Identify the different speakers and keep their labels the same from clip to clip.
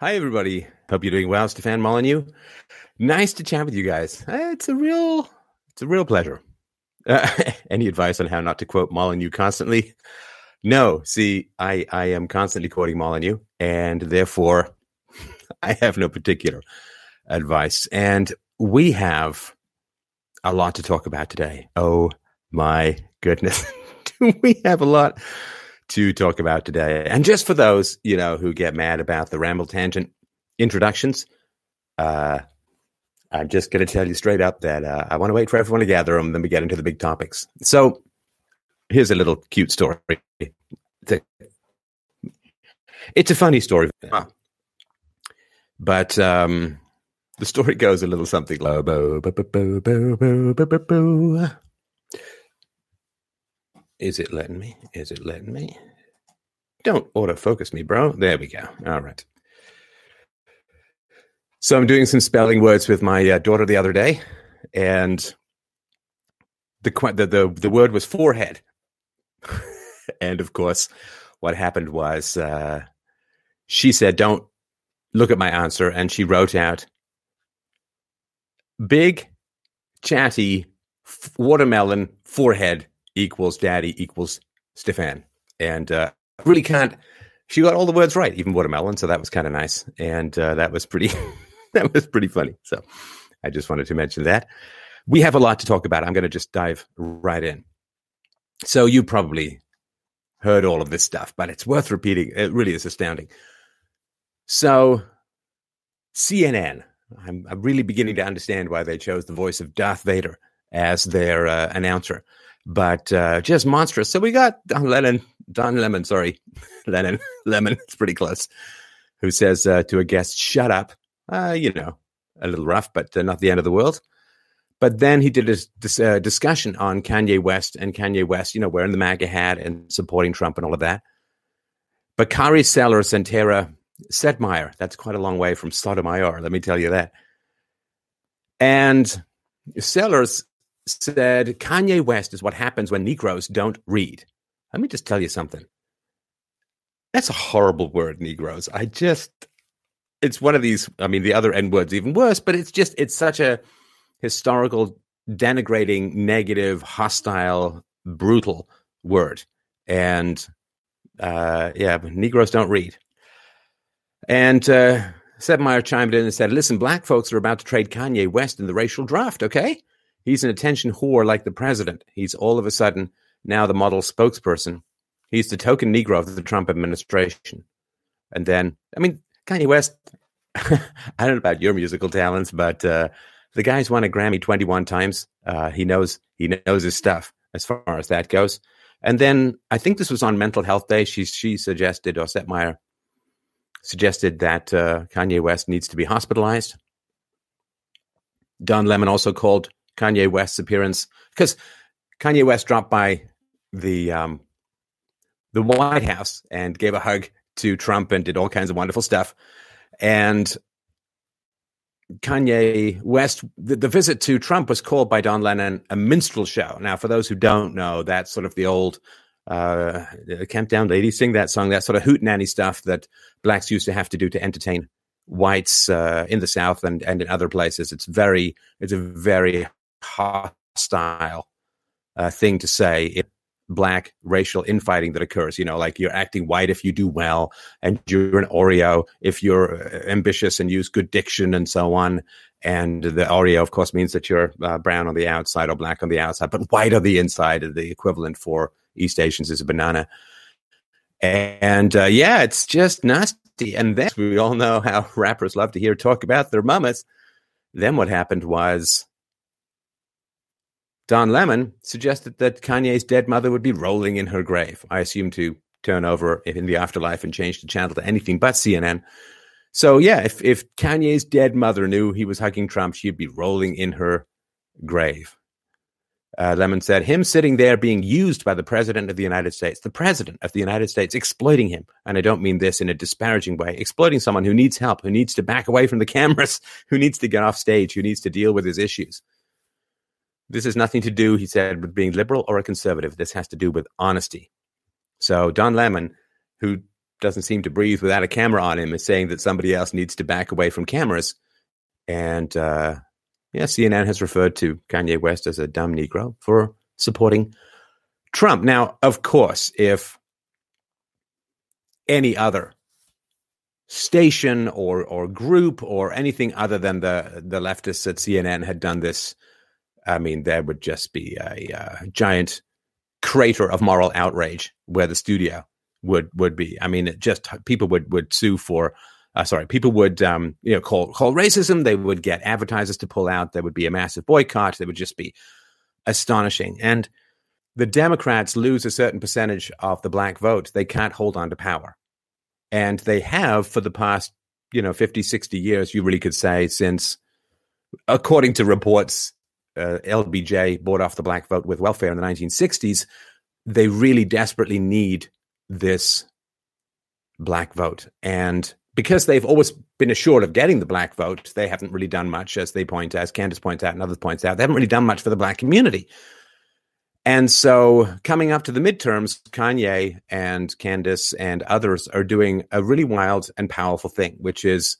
Speaker 1: Hi, everybody. Hope you're doing well. Stefan Molyneux. Nice to chat with you guys. Uh, It's a real, it's a real pleasure. Uh, any advice on how not to quote Molyneux constantly? No. See, I, I am constantly quoting Molyneux, and therefore, I have no particular advice. And we have a lot to talk about today. Oh my goodness. Do we have a lot to talk about today? And just for those, you know, who get mad about the ramble tangent introductions, uh, I'm just going to tell you straight up that uh, I want to wait for everyone to gather them, then we get into the big topics. So here's a little cute story. It's a, it's a funny story, but um, the story goes a little something Is it letting me? Is it letting me? Don't autofocus me, bro. There we go. All right. So I'm doing some spelling words with my uh, daughter the other day, and the the the, the word was forehead, and of course, what happened was uh, she said, "Don't look at my answer," and she wrote out big, chatty, f- watermelon forehead equals daddy equals Stefan, and uh, really can't. She got all the words right, even watermelon. So that was kind of nice, and uh, that was pretty. that was pretty funny. So I just wanted to mention that. We have a lot to talk about. I'm going to just dive right in. So you probably heard all of this stuff, but it's worth repeating. It really is astounding. So CNN, I'm, I'm really beginning to understand why they chose the voice of Darth Vader as their uh, announcer, but uh, just monstrous. So we got Don Lennon, Don Lemon, sorry, Lennon, Lemon, it's pretty close, who says uh, to a guest, shut up. Uh, you know, a little rough, but uh, not the end of the world. But then he did a dis- uh, discussion on Kanye West and Kanye West, you know, wearing the MAGA hat and supporting Trump and all of that. Bakari Sellers and Tara Setmayer, that's quite a long way from Sotomayor, let me tell you that. And Sellers said Kanye West is what happens when Negroes don't read. Let me just tell you something. That's a horrible word, Negroes. I just, it's one of these, I mean, the other N word's even worse, but it's just, it's such a historical, denigrating, negative, hostile, brutal word. And uh, yeah, Negroes don't read. And uh, Setmayer chimed in and said, Listen, black folks are about to trade Kanye West in the racial draft, okay? He's an attention whore like the president. He's all of a sudden now the model spokesperson. He's the token Negro of the Trump administration. And then, I mean, Kanye West, I don't know about your musical talents, but uh, the guy's won a Grammy 21 times. Uh, he knows he knows his stuff as far as that goes. And then I think this was on Mental Health Day. She she suggested, or Setmayer suggested that uh, Kanye West needs to be hospitalized. Don Lemon also called Kanye West's appearance because Kanye West dropped by the um, the White House and gave a hug to Trump and did all kinds of wonderful stuff. And Kanye West, the, the, visit to Trump was called by Don Lennon a minstrel show. Now, for those who don't know, that's sort of the old uh, Camptown Ladies sing that song, that sort of hootenanny stuff that blacks used to have to do to entertain whites uh, in the South and, and in other places. It's very, it's a very hostile uh, thing to say if black racial infighting that occurs. You know, like you're acting white if you do well, and you're an Oreo if you're uh, ambitious and use good diction and so on. And the Oreo, of course, means that you're uh, brown on the outside or black on the outside, but white on the inside. The equivalent for East Asians is a banana. And uh, yeah, it's just nasty. And then we all know how rappers love to hear talk about their mamas. Then what happened was Don Lemon suggested that Kanye's dead mother would be rolling in her grave. I assume to turn over in the afterlife and change the channel to anything but CNN. So yeah, if if Kanye's dead mother knew he was hugging Trump, she'd be rolling in her grave. Uh, Lemon said, him sitting there being used by the president of the United States, the president of the United States, exploiting him. And I don't mean this in a disparaging way, exploiting someone who needs help, who needs to back away from the cameras, who needs to get off stage, who needs to deal with his issues. This has nothing to do, he said, with being liberal or a conservative. This has to do with honesty. So Don Lemon, who doesn't seem to breathe without a camera on him is saying that somebody else needs to back away from cameras. And uh, yeah, CNN has referred to Kanye West as a dumb Negro for supporting Trump. Now, of course, if any other station or or group or anything other than the the leftists at CNN had done this, I mean, there would just be a, a giant crater of moral outrage where the studio would would be. I mean, it just people would would sue for. Uh, sorry, people would um, you know call call racism. They would get advertisers to pull out. There would be a massive boycott. There would just be astonishing. And the Democrats lose a certain percentage of the black vote. They can't hold on to power, and they have for the past you know 50, 60 years. You really could say since, according to reports, uh, LBJ bought off the black vote with welfare in the 1960s. They really desperately need this black vote. And because they've always been assured of getting the black vote, they haven't really done much, as they point out, as Candace points out, and others points out, they haven't really done much for the black community. And so, coming up to the midterms, Kanye and Candace and others are doing a really wild and powerful thing, which is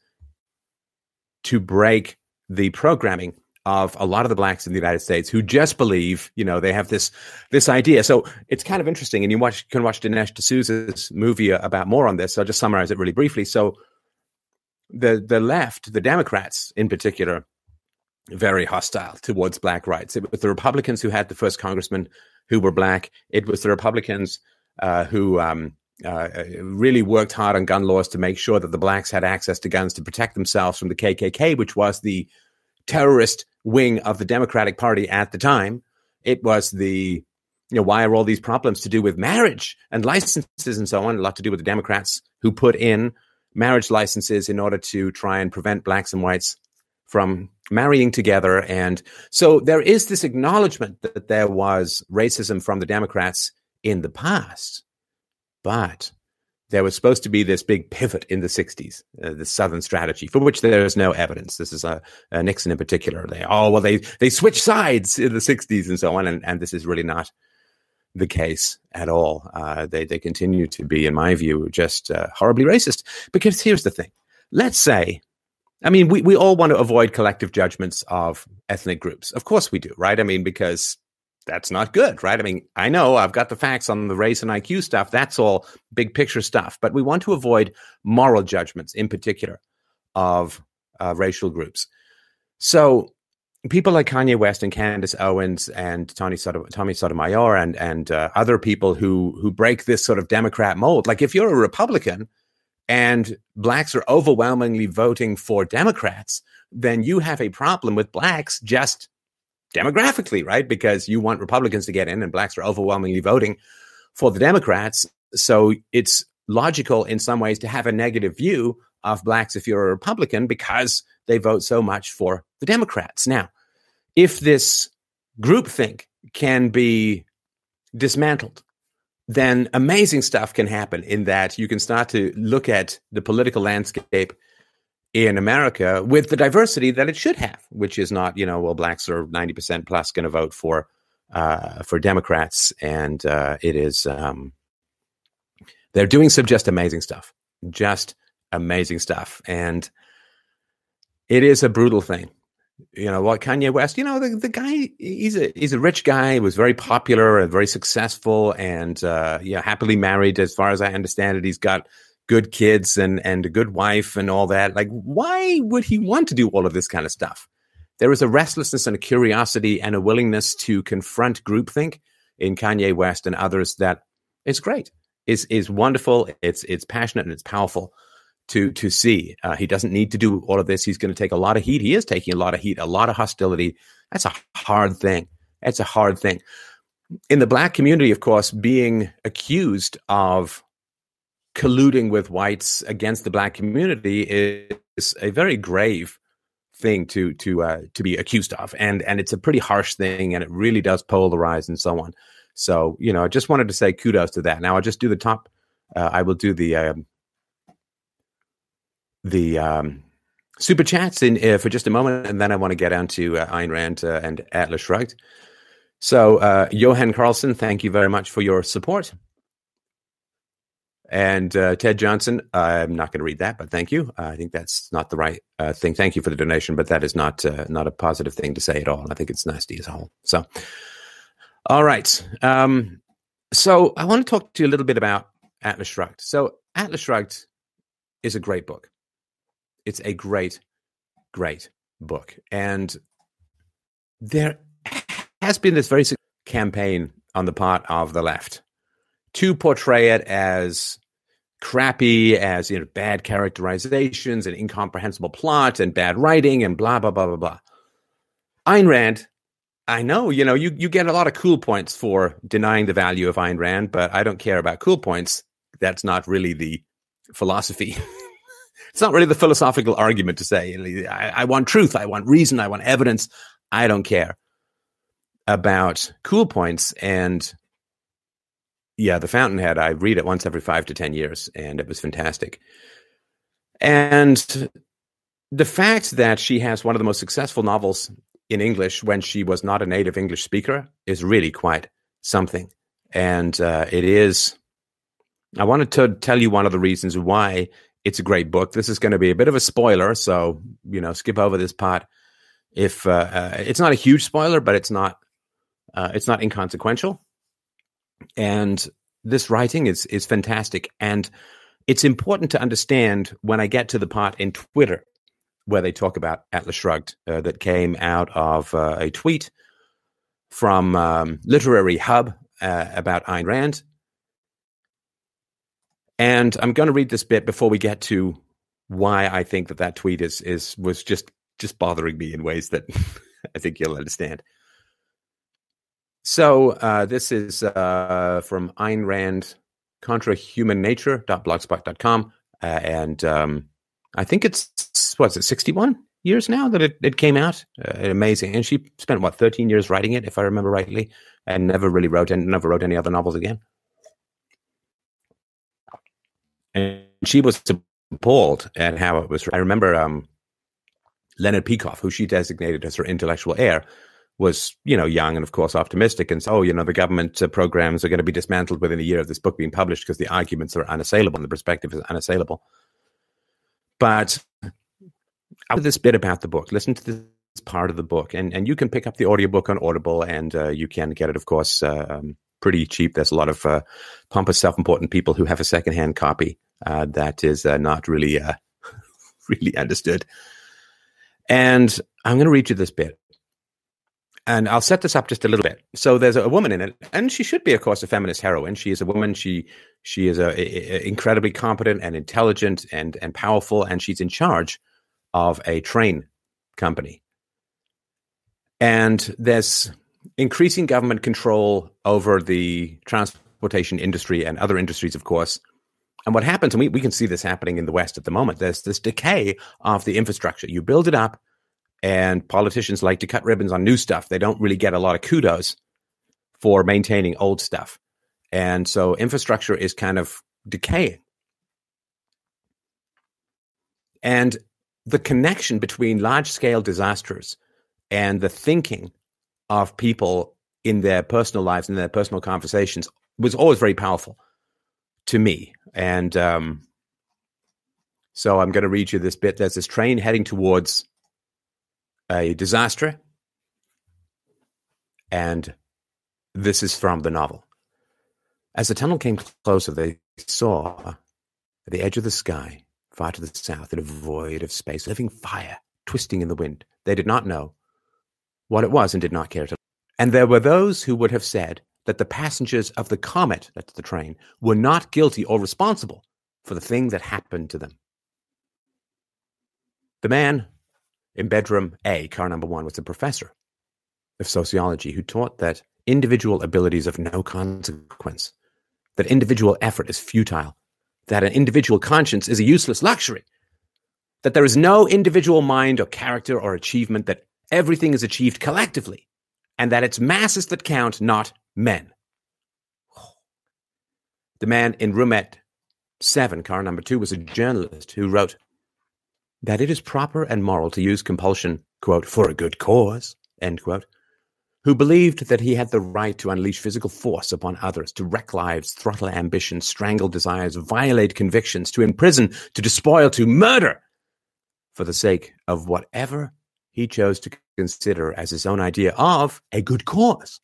Speaker 1: to break the programming of a lot of the blacks in the United States who just believe, you know, they have this this idea. So it's kind of interesting, and you watch can watch Dinesh D'Souza's movie about more on this. So I'll just summarize it really briefly. So the the left, the Democrats in particular, very hostile towards black rights. It was the Republicans who had the first congressman who were black. It was the Republicans uh, who um, uh, really worked hard on gun laws to make sure that the blacks had access to guns to protect themselves from the KKK, which was the terrorist wing of the Democratic Party at the time. It was the, you know, why are all these problems to do with marriage and licenses and so on? A lot to do with the Democrats who put in marriage licenses in order to try and prevent blacks and whites from marrying together. And so there is this acknowledgement that there was racism from the Democrats in the past. But there was supposed to be this big pivot in the 60s, uh, the Southern strategy, for which there is no evidence. This is a, a, Nixon in particular. They, oh, well, they, they switched sides in the 60s and so on. And, and this is really not the case at all. Uh, they, they continue to be, in my view, just uh, horribly racist. Because here's the thing let's say, I mean, we, we all want to avoid collective judgments of ethnic groups. Of course we do, right? I mean, because that's not good, right? I mean, I know I've got the facts on the race and IQ stuff. That's all big picture stuff. But we want to avoid moral judgments in particular of uh, racial groups. So people like Kanye West and Candace Owens and Tommy, Tommy Sotomayor and and uh, other people who who break this sort of Democrat mold. Like if you're a Republican and blacks are overwhelmingly voting for Democrats, then you have a problem with blacks just demographically, right? Because you want Republicans to get in and blacks are overwhelmingly voting for the Democrats. So it's logical in some ways to have a negative view of blacks if you're a Republican because they vote so much for the Democrats. Now, if this groupthink can be dismantled, then amazing stuff can happen in that you can start to look at the political landscape in America with the diversity that it should have, which is not, you know, well, blacks are 90% plus going to vote for, uh, for Democrats. And, uh, it is, um, they're doing some just amazing stuff, just amazing stuff. And it is a brutal thing. You know what Kanye West, you know, the, the guy, he's a, he's a rich guy, was very popular and very successful and, uh, yeah, happily married. As far as I understand it, he's got, good kids and and a good wife and all that. Like, why would he want to do all of this kind of stuff? There is a restlessness and a curiosity and a willingness to confront groupthink in Kanye West and others that is great. is is wonderful. It's it's passionate and it's powerful to to see. Uh, he doesn't need to do all of this. He's going to take a lot of heat. He is taking a lot of heat, a lot of hostility. That's a hard thing. That's a hard thing. In the black community, of course, being accused of colluding with whites against the black community is a very grave thing to to uh, to be accused of, and and it's a pretty harsh thing, and it really does polarize and so on. So you know, I just wanted to say kudos to that. Now I'll just do the top. Uh, I will do the um, the um, super chats in uh, for just a moment, and then I want to get on to uh, Ayn Rand uh, and Atlas Shrugged. So, uh, Johan Carlson, thank you very much for your support. And uh, Ted Johnson, I'm not going to read that, but thank you. Uh, I think that's not the right uh, thing. Thank you for the donation, but that is not uh, not a positive thing to say at all. I think it's nasty as a whole. So, all right. Um, so I want to talk to you a little bit about Atlas Shrugged. So Atlas Shrugged is a great book. It's a great, great book, and there has been this very campaign on the part of the left to portray it as crappy, as you know, bad characterizations and incomprehensible plot and bad writing and blah blah blah blah blah. Ayn Rand, I know, you know, you you get a lot of cool points for denying the value of Ayn Rand, but I don't care about cool points. That's not really the philosophy. it's not really the philosophical argument to say I, I want truth, I want reason, I want evidence. I don't care about cool points and yeah, The Fountainhead, I read it once every five to 10 years, and it was fantastic. And the fact that she has one of the most successful novels in English when she was not a native English speaker is really quite something. And uh, it is, I wanted to tell you one of the reasons why it's a great book. This is going to be a bit of a spoiler, so, you know, skip over this part. If uh, uh, it's not a huge spoiler, but it's not, uh, it's not inconsequential and this writing is is fantastic and it's important to understand when I get to the part in Twitter where they talk about Atlas Shrugged uh, that came out of uh, a tweet from um, Literary Hub uh, about Ayn Rand. And I'm going to read this bit before we get to why I think that that tweet is is was just just bothering me in ways that I think you'll understand. So uh, this is uh, from Ayn Rand, contrahumannature.blogspot.com. Uh, and um, I think it's, what's it, 61 years now that it, it came out? Uh, amazing. And she spent, what, 13 years writing it, if I remember rightly, and never really wrote, and never wrote any other novels again. And she was appalled at how it was. I remember um, Leonard Peikoff, who she designated as her intellectual heir, was, you know, young and of course optimistic and so, oh, you know, the government uh, programs are going to be dismantled within a year of this book being published because the arguments are unassailable and the perspective is unassailable. But after this bit about the book, listen to this part of the book and, and you can pick up the audiobook on Audible and uh, you can get it, of course, uh, um, pretty cheap. There's a lot of uh, pompous, self-important people who have a secondhand copy uh, that is uh, not really, really understood. And I'm going to read you this bit and I'll set this up just a little bit. So there's a woman in it, and she should be, of course, a feminist heroine. She is a woman. She she is a, a, incredibly competent and intelligent and and powerful, and she's in charge of a train company. And there's increasing government control over the transportation industry and other industries, of course. And what happens, and we, we can see this happening in the West at the moment, there's this decay of the infrastructure. You build it up, and politicians like to cut ribbons on new stuff. They don't really get a lot of kudos for maintaining old stuff. And so infrastructure is kind of decaying. And the connection between large scale disasters and the thinking of people in their personal lives and their personal conversations was always very powerful to me. And um, so I'm going to read you this bit. There's this train heading towards a disaster. And this is from the novel. As the tunnel came closer, they saw at the edge of the sky, far to the south, in a void of space, living fire twisting in the wind. They did not know what it was and did not care to. And there were those who would have said that the passengers of the comet, that's the train, were not guilty or responsible for the thing that happened to them. The man in bedroom A, car number one, was a professor of sociology who taught that individual abilities of no consequence, that individual effort is futile, that an individual conscience is a useless luxury, that there is no individual mind or character or achievement, that everything is achieved collectively, and that it's masses that count, not men. The man in roomette seven, car number two, was a journalist who wrote that it is proper and moral to use compulsion, quote, for a good cause, end quote, who believed that he had the right to unleash physical force upon others, to wreck lives, throttle ambitions, strangle desires, violate convictions, to imprison, to despoil, to murder, for the sake of whatever he chose to consider as his own idea of a good cause,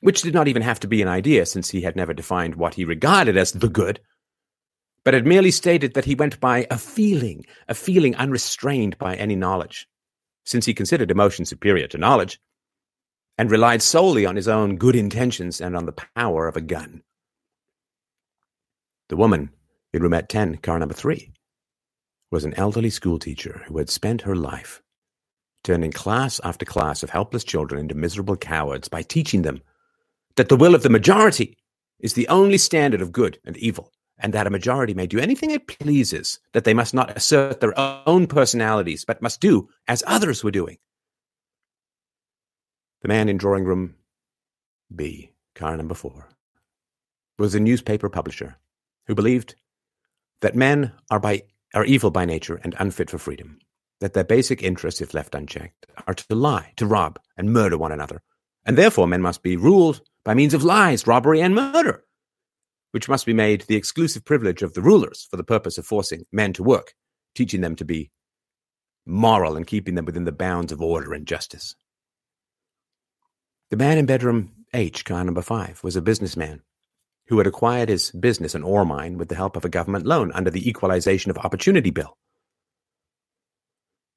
Speaker 1: which did not even have to be an idea since he had never defined what he regarded as the good, but had merely stated that he went by a feeling, a feeling unrestrained by any knowledge, since he considered emotion superior to knowledge, and relied solely on his own good intentions and on the power of a gun. The woman in room at 10, car number 3, was an elderly schoolteacher who had spent her life turning class after class of helpless children into miserable cowards by teaching them that the will of the majority is the only standard of good and evil, and that a majority may do anything it pleases, that they must not assert their own personalities, but must do as others were doing. The man in drawing room B, car number four, was a newspaper publisher who believed that men are, by, are evil by nature and unfit for freedom, that their basic interests, if left unchecked, are to lie, to rob, and murder one another, and therefore men must be ruled by means of lies, robbery, and murder, which must be made the exclusive privilege of the rulers for the purpose of forcing men to work, teaching them to be moral and keeping them within the bounds of order and justice. The man in bedroom H, car number five, was a businessman who had acquired his business, an ore mine, with the help of a government loan under the Equalization of Opportunity Bill.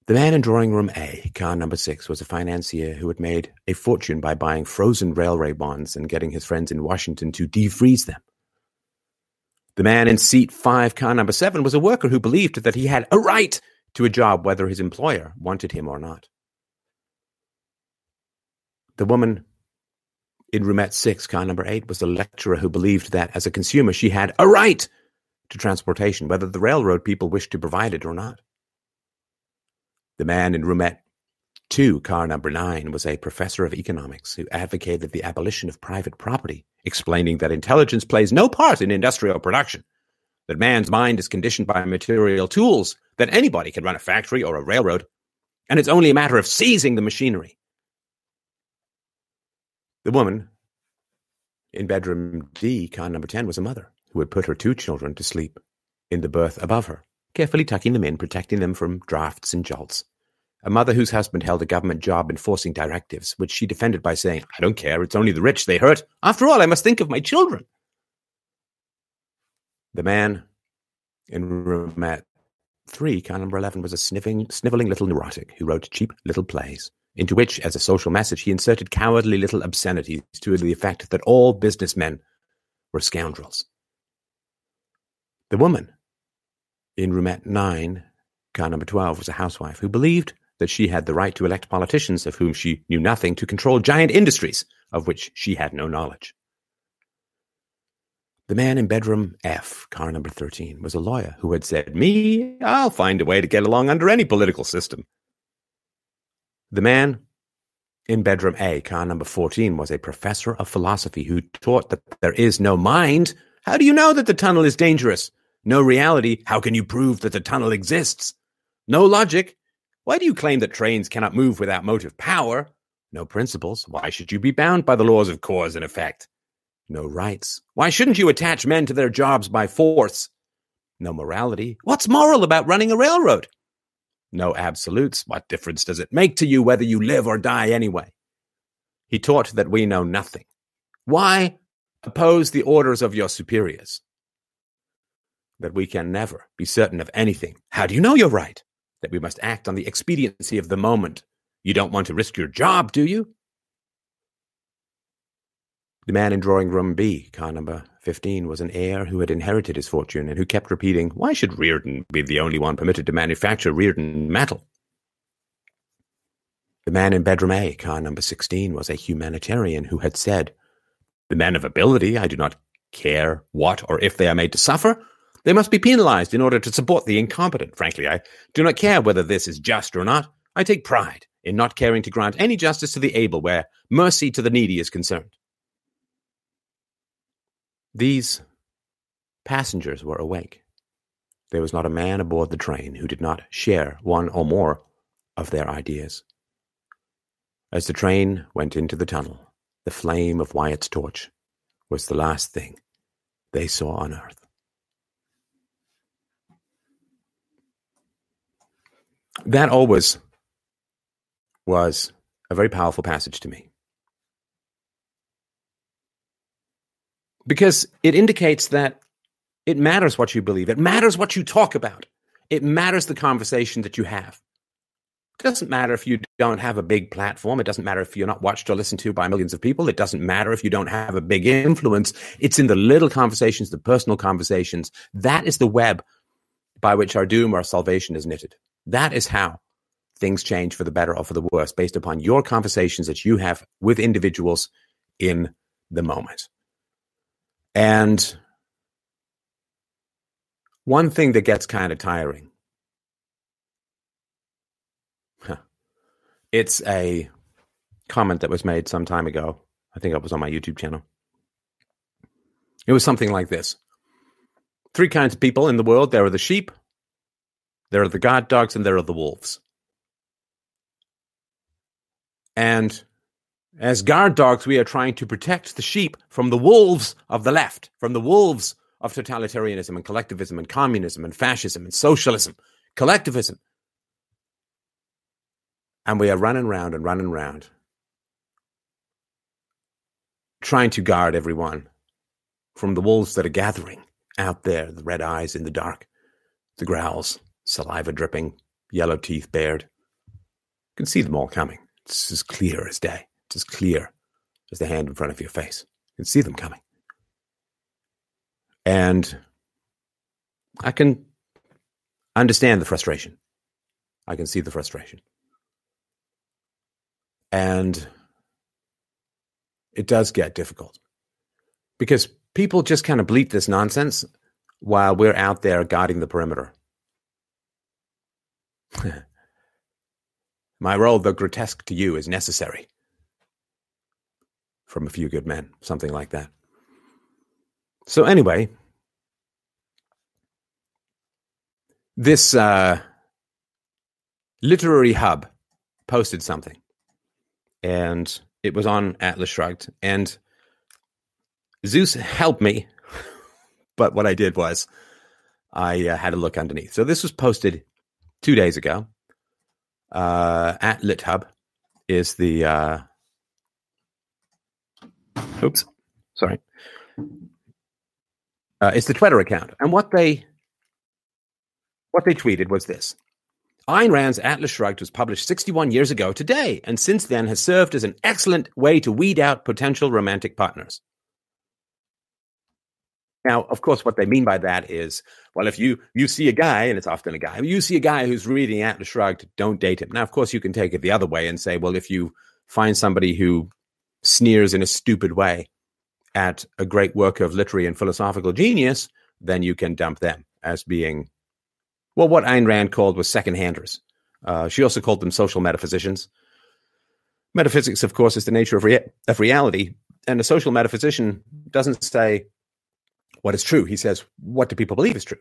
Speaker 1: The man in drawing room A, car number six, was a financier who had made a fortune by buying frozen railway bonds and getting his friends in Washington to defreeze them. The man in seat five, car number seven, was a worker who believed that he had a right to a job whether his employer wanted him or not. The woman in roomette six, car number eight, was a lecturer who believed that as a consumer she had a right to transportation, whether the railroad people wished to provide it or not. The man in roomette two, car number nine, was a professor of economics who advocated the abolition of private property, explaining that intelligence plays no part in industrial production, that man's mind is conditioned by material tools, that anybody can run a factory or a railroad, and it's only a matter of seizing the machinery. The woman in bedroom D, car number 10, was a mother who had put her two children to sleep in the berth above her carefully tucking them in, protecting them from drafts and jolts. A mother whose husband held a government job enforcing directives, which she defended by saying, I don't care, it's only the rich they hurt. After all, I must think of my children. The man in room at three, car number 11, was a sniffing, sniveling little neurotic who wrote cheap little plays, into which, as a social message, he inserted cowardly little obscenities to the effect that all businessmen were scoundrels. The woman in roomette 9, car number 12, was a housewife who believed that she had the right to elect politicians of whom she knew nothing to control giant industries of which she had no knowledge. The man in bedroom F, car number 13, was a lawyer who had said, Me, I'll find a way to get along under any political system. The man in bedroom A, car number 14, was a professor of philosophy who taught that there is no mind. How do you know that the tunnel is dangerous? No reality, how can you prove that the tunnel exists? No logic, why do you claim that trains cannot move without motive power? No principles, why should you be bound by the laws of cause and effect? No rights, why shouldn't you attach men to their jobs by force? No morality, what's moral about running a railroad? No absolutes, what difference does it make to you whether you live or die anyway? He taught that we know nothing. Why oppose the orders of your superiors? that we can never be certain of anything. How do you know you're right? That we must act on the expediency of the moment. You don't want to risk your job, do you? The man in drawing room B, car number 15, was an heir who had inherited his fortune and who kept repeating, Why should Rearden be the only one permitted to manufacture Rearden metal? The man in bedroom A, car number 16, was a humanitarian who had said, The men of ability, I do not care what or if they are made to suffer. They must be penalized in order to support the incompetent. Frankly, I do not care whether this is just or not. I take pride in not caring to grant any justice to the able where mercy to the needy is concerned. These passengers were awake. There was not a man aboard the train who did not share one or more of their ideas. As the train went into the tunnel, the flame of Wyatt's torch was the last thing they saw on earth. That always was a very powerful passage to me. Because it indicates that it matters what you believe, it matters what you talk about, it matters the conversation that you have. It doesn't matter if you don't have a big platform. It doesn't matter if you're not watched or listened to by millions of people. It doesn't matter if you don't have a big influence. It's in the little conversations, the personal conversations. That is the web by which our doom or salvation is knitted. That is how things change for the better or for the worse based upon your conversations that you have with individuals in the moment. And one thing that gets kind of tiring It's a comment that was made some time ago. I think it was on my YouTube channel. It was something like this Three kinds of people in the world there are the sheep, there are the guard dogs, and there are the wolves. And as guard dogs, we are trying to protect the sheep from the wolves of the left, from the wolves of totalitarianism and collectivism and communism and fascism and socialism, collectivism, and we are running round and running round, trying to guard everyone from the wolves that are gathering out there, the red eyes in the dark, the growls, saliva dripping, yellow teeth bared. You can see them all coming. It's as clear as day. It's as clear as the hand in front of your face. You can see them coming. And I can understand the frustration. I can see the frustration. And it does get difficult because people just kind of bleat this nonsense while we're out there guarding the perimeter. My role, though grotesque to you, is necessary. From a few good men, something like that. So, anyway, this uh, literary hub posted something and it was on Atlas Shrugged. And Zeus helped me, but what I did was I uh, had a look underneath. So this was posted two days ago. Uh, at LitHub is the uh, oops, sorry. Uh, it's the Twitter account, and what they what they tweeted was this: Ayn Rand's Atlas Shrugged was published 61 years ago today, and since then has served as an excellent way to weed out potential romantic partners. Now, of course, what they mean by that is, well, if you you see a guy, and it's often a guy, you see a guy who's reading Atlas Shrugged, don't date him. Now, of course, you can take it the other way and say, well, if you find somebody who sneers in a stupid way at a great work of literary and philosophical genius, then you can dump them as being well, what Ayn Rand called was second-handers. Uh, she also called them social metaphysicians. Metaphysics, of course, is the nature of, rea- of reality, and a social metaphysician doesn't say what is true. He says, what do people believe is true?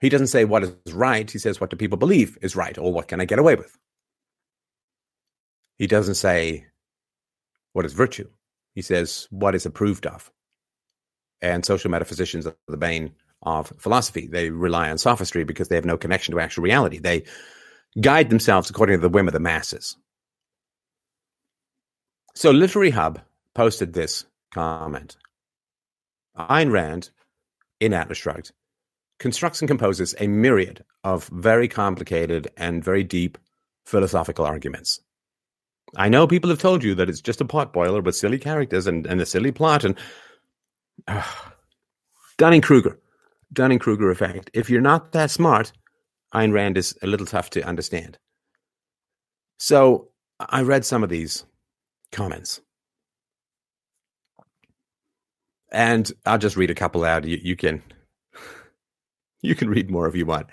Speaker 1: He doesn't say what is right. He says, what do people believe is right, or what can I get away with? He doesn't say what is virtue. He says what is approved of. And social metaphysicians are the bane of philosophy. They rely on sophistry because they have no connection to actual reality. They guide themselves according to the whim of the masses. So, Literary Hub posted this comment Ayn Rand, in Atlas Shrugged, constructs and composes a myriad of very complicated and very deep philosophical arguments. I know people have told you that it's just a potboiler with silly characters and, and a silly plot and uh, Dunning Kruger Dunning Kruger effect. If you're not that smart, Ayn Rand is a little tough to understand. So I read some of these comments. And I'll just read a couple out. You, you can you can read more if you want.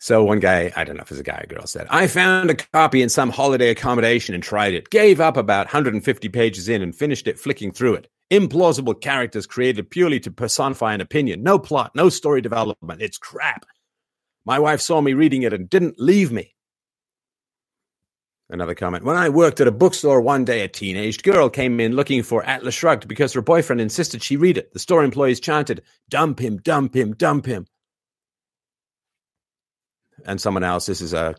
Speaker 1: So one guy, I don't know if it's a guy or girl, said, I found a copy in some holiday accommodation and tried it. Gave up about 150 pages in and finished it flicking through it. Implausible characters created purely to personify an opinion. No plot, no story development. It's crap. My wife saw me reading it and didn't leave me. Another comment. When I worked at a bookstore one day, a teenaged girl came in looking for Atlas Shrugged because her boyfriend insisted she read it. The store employees chanted, Dump him, dump him, dump him. And someone else, this is a,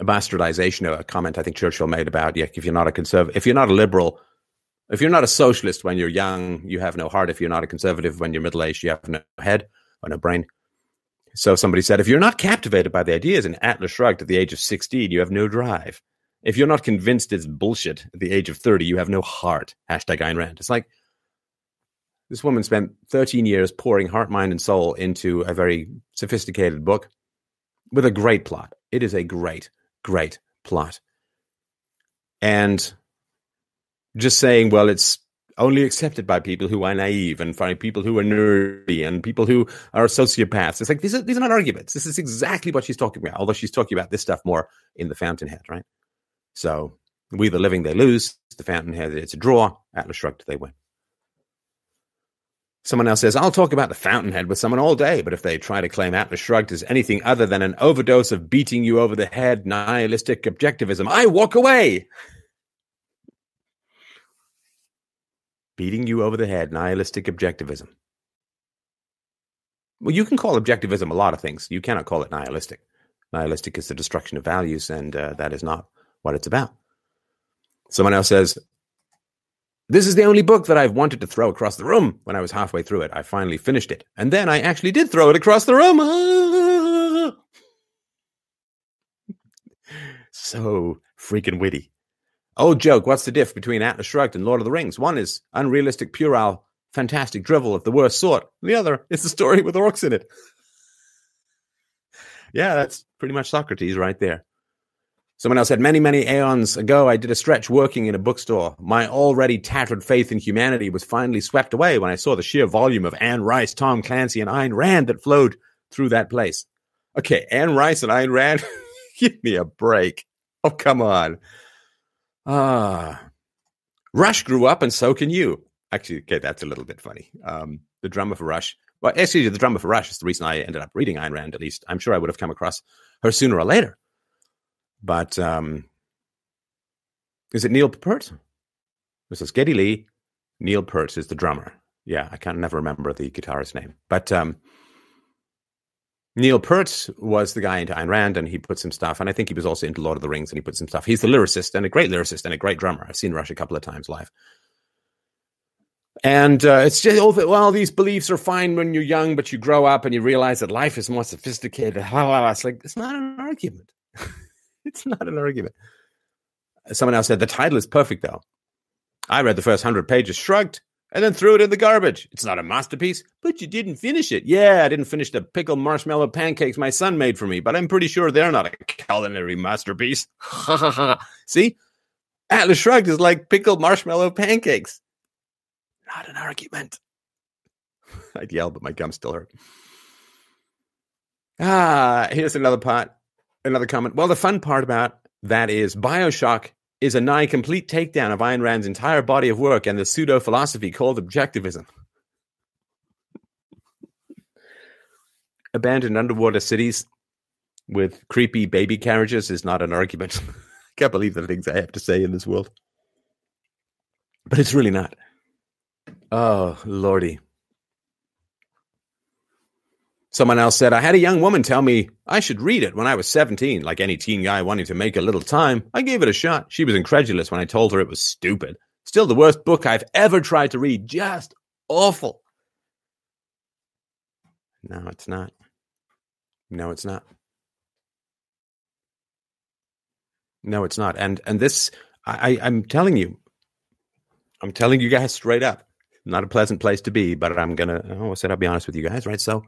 Speaker 1: a bastardization of a comment I think Churchill made about yeah, if you're not a conservative, if you're not a liberal, if you're not a socialist when you're young, you have no heart. If you're not a conservative when you're middle aged, you have no head or no brain. So somebody said, if you're not captivated by the ideas in Atlas Shrugged at the age of 16, you have no drive. If you're not convinced it's bullshit at the age of 30, you have no heart. Hashtag Ayn Rand. It's like this woman spent 13 years pouring heart, mind, and soul into a very sophisticated book with a great plot. It is a great, great plot. And just saying, well, it's only accepted by people who are naive and by people who are nerdy and people who are sociopaths. It's like these are these are not arguments. This is exactly what she's talking about. Although she's talking about this stuff more in the Fountainhead, right? So we the living they lose. The Fountainhead it's a draw. Atlas shrugged they win. Someone else says, I'll talk about the Fountainhead with someone all day, but if they try to claim Atlas Shrugged as anything other than an overdose of beating you over the head, nihilistic objectivism, I walk away. Beating you over the head, nihilistic objectivism. Well, you can call objectivism a lot of things. You cannot call it nihilistic. Nihilistic is the destruction of values, and uh, that is not what it's about. Someone else says, This is the only book that I've wanted to throw across the room. When I was halfway through it, I finally finished it. And then I actually did throw it across the room. so freaking witty. Old joke, what's the diff between Atlas Shrugged and Lord of the Rings? One is unrealistic, puerile, fantastic drivel of the worst sort. The other is a story with orcs in it. yeah, that's pretty much Socrates right there. Someone else said, many, many aeons ago, I did a stretch working in a bookstore. My already tattered faith in humanity was finally swept away when I saw the sheer volume of Anne Rice, Tom Clancy, and Ayn Rand that flowed through that place. Okay, Anne Rice and Ayn Rand, give me a break. Oh, come on. Ah, Rush grew up, and so can you. Actually, okay, that's a little bit funny. Um, the drummer for Rush. Well, actually, the drummer for Rush is the reason I ended up reading Ayn Rand. At least, I'm sure I would have come across her sooner or later. But um, is it Neil Peart? Is Geddy Lee. Neil Peart is the drummer. Yeah, I can't never remember the guitarist's name. But um, Neil Peart was the guy into Ayn Rand, and he put some stuff. And I think he was also into Lord of the Rings, and he put some stuff. He's the lyricist and a great lyricist and a great drummer. I've seen Rush a couple of times live. And uh, it's just, oh, well, these beliefs are fine when you're young, but you grow up and you realize that life is more sophisticated. It's like, it's not an argument. it's not an argument. Someone else said, the title is perfect, though. I read the first hundred pages, shrugged, and then threw it in the garbage. It's not a masterpiece, but you didn't finish it. Yeah, I didn't finish the pickled marshmallow pancakes my son made for me, but I'm pretty sure they're not a culinary masterpiece. See? Atlas Shrugged is like pickled marshmallow pancakes. Not an argument. I'd yell, but my gums still hurt. Ah, here's another part, another comment. Well, the fun part about that is Bioshock is a nigh complete takedown of Ayn Rand's entire body of work and the pseudo philosophy called objectivism. Abandoned underwater cities with creepy baby carriages is not an argument. I can't believe the things I have to say in this world. But it's really not. Oh, Lordy. Someone else said, I had a young woman tell me I should read it when I was 17, like any teen guy wanting to make a little time. I gave it a shot. She was incredulous when I told her it was stupid. Still the worst book I've ever tried to read. Just awful. No, it's not. No, it's not. No, it's not. And and this I, I'm telling you, I'm telling you guys straight up. Not a pleasant place to be, but I'm gonna oh I said I'll be honest with you guys, right? So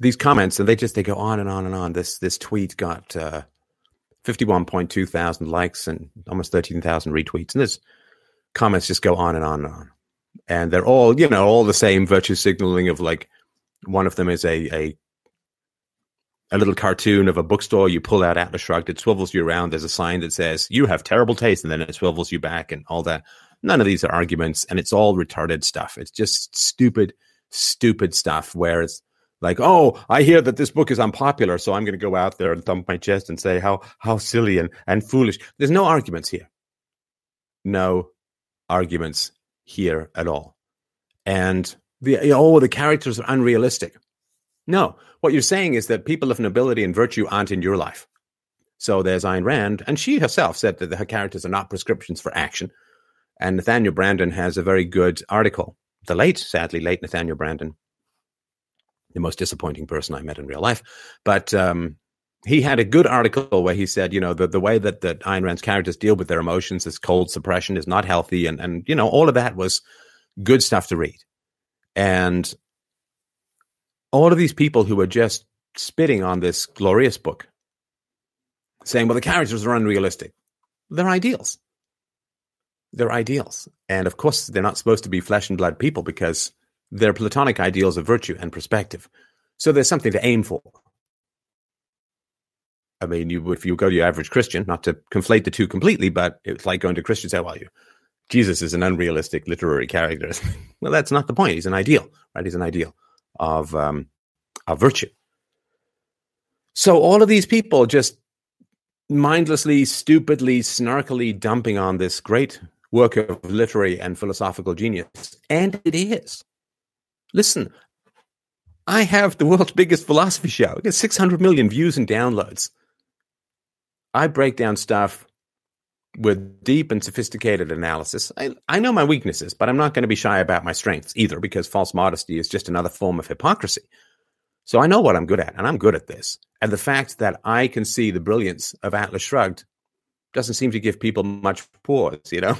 Speaker 1: these comments and they just they go on and on and on. This this tweet got uh, fifty one point two thousand likes and almost thirteen thousand retweets, and this comments just go on and on and on, and they're all you know all the same virtue signaling of like one of them is a a a little cartoon of a bookstore. You pull out Atlas Shrugged, it swivels you around. There's a sign that says "You have terrible taste," and then it swivels you back, and all that. None of these are arguments, and it's all retarded stuff. It's just stupid, stupid stuff. Whereas Like, oh, I hear that this book is unpopular, so I'm going to go out there and thump my chest and say how how silly and, and foolish. There's no arguments here. No arguments here at all. And the you know, oh, the characters are unrealistic. No, what you're saying is that people of nobility and virtue aren't in your life. So there's Ayn Rand, and she herself said that her characters are not prescriptions for action. And Nathaniel Branden has a very good article. The late, sadly, late Nathaniel Branden, the most disappointing person I met in real life. But um, he had a good article where he said, you know, the, the way that, that Ayn Rand's characters deal with their emotions is cold suppression, is not healthy. And, and, you know, all of that was good stuff to read. And all of these people who were just spitting on this glorious book, saying, well, the characters are unrealistic. They're ideals. They're ideals. And of course, they're not supposed to be flesh and blood people because they're platonic ideals of virtue and perspective. So there's something to aim for. I mean, you if you go to your average Christian, not to conflate the two completely, but it's like going to Christians say, well, you, Jesus is an unrealistic literary character. well, that's not the point. He's an ideal, right? He's an ideal of um, of virtue. So all of these people just mindlessly, stupidly, snarkily dumping on this great work of literary and philosophical genius, and it is. Listen, I have the world's biggest philosophy show. It gets 600 million views and downloads. I break down stuff with deep and sophisticated analysis. I, I know my weaknesses, but I'm not going to be shy about my strengths either because false modesty is just another form of hypocrisy. So I know what I'm good at, and I'm good at this. And the fact that I can see the brilliance of Atlas Shrugged doesn't seem to give people much pause, you know?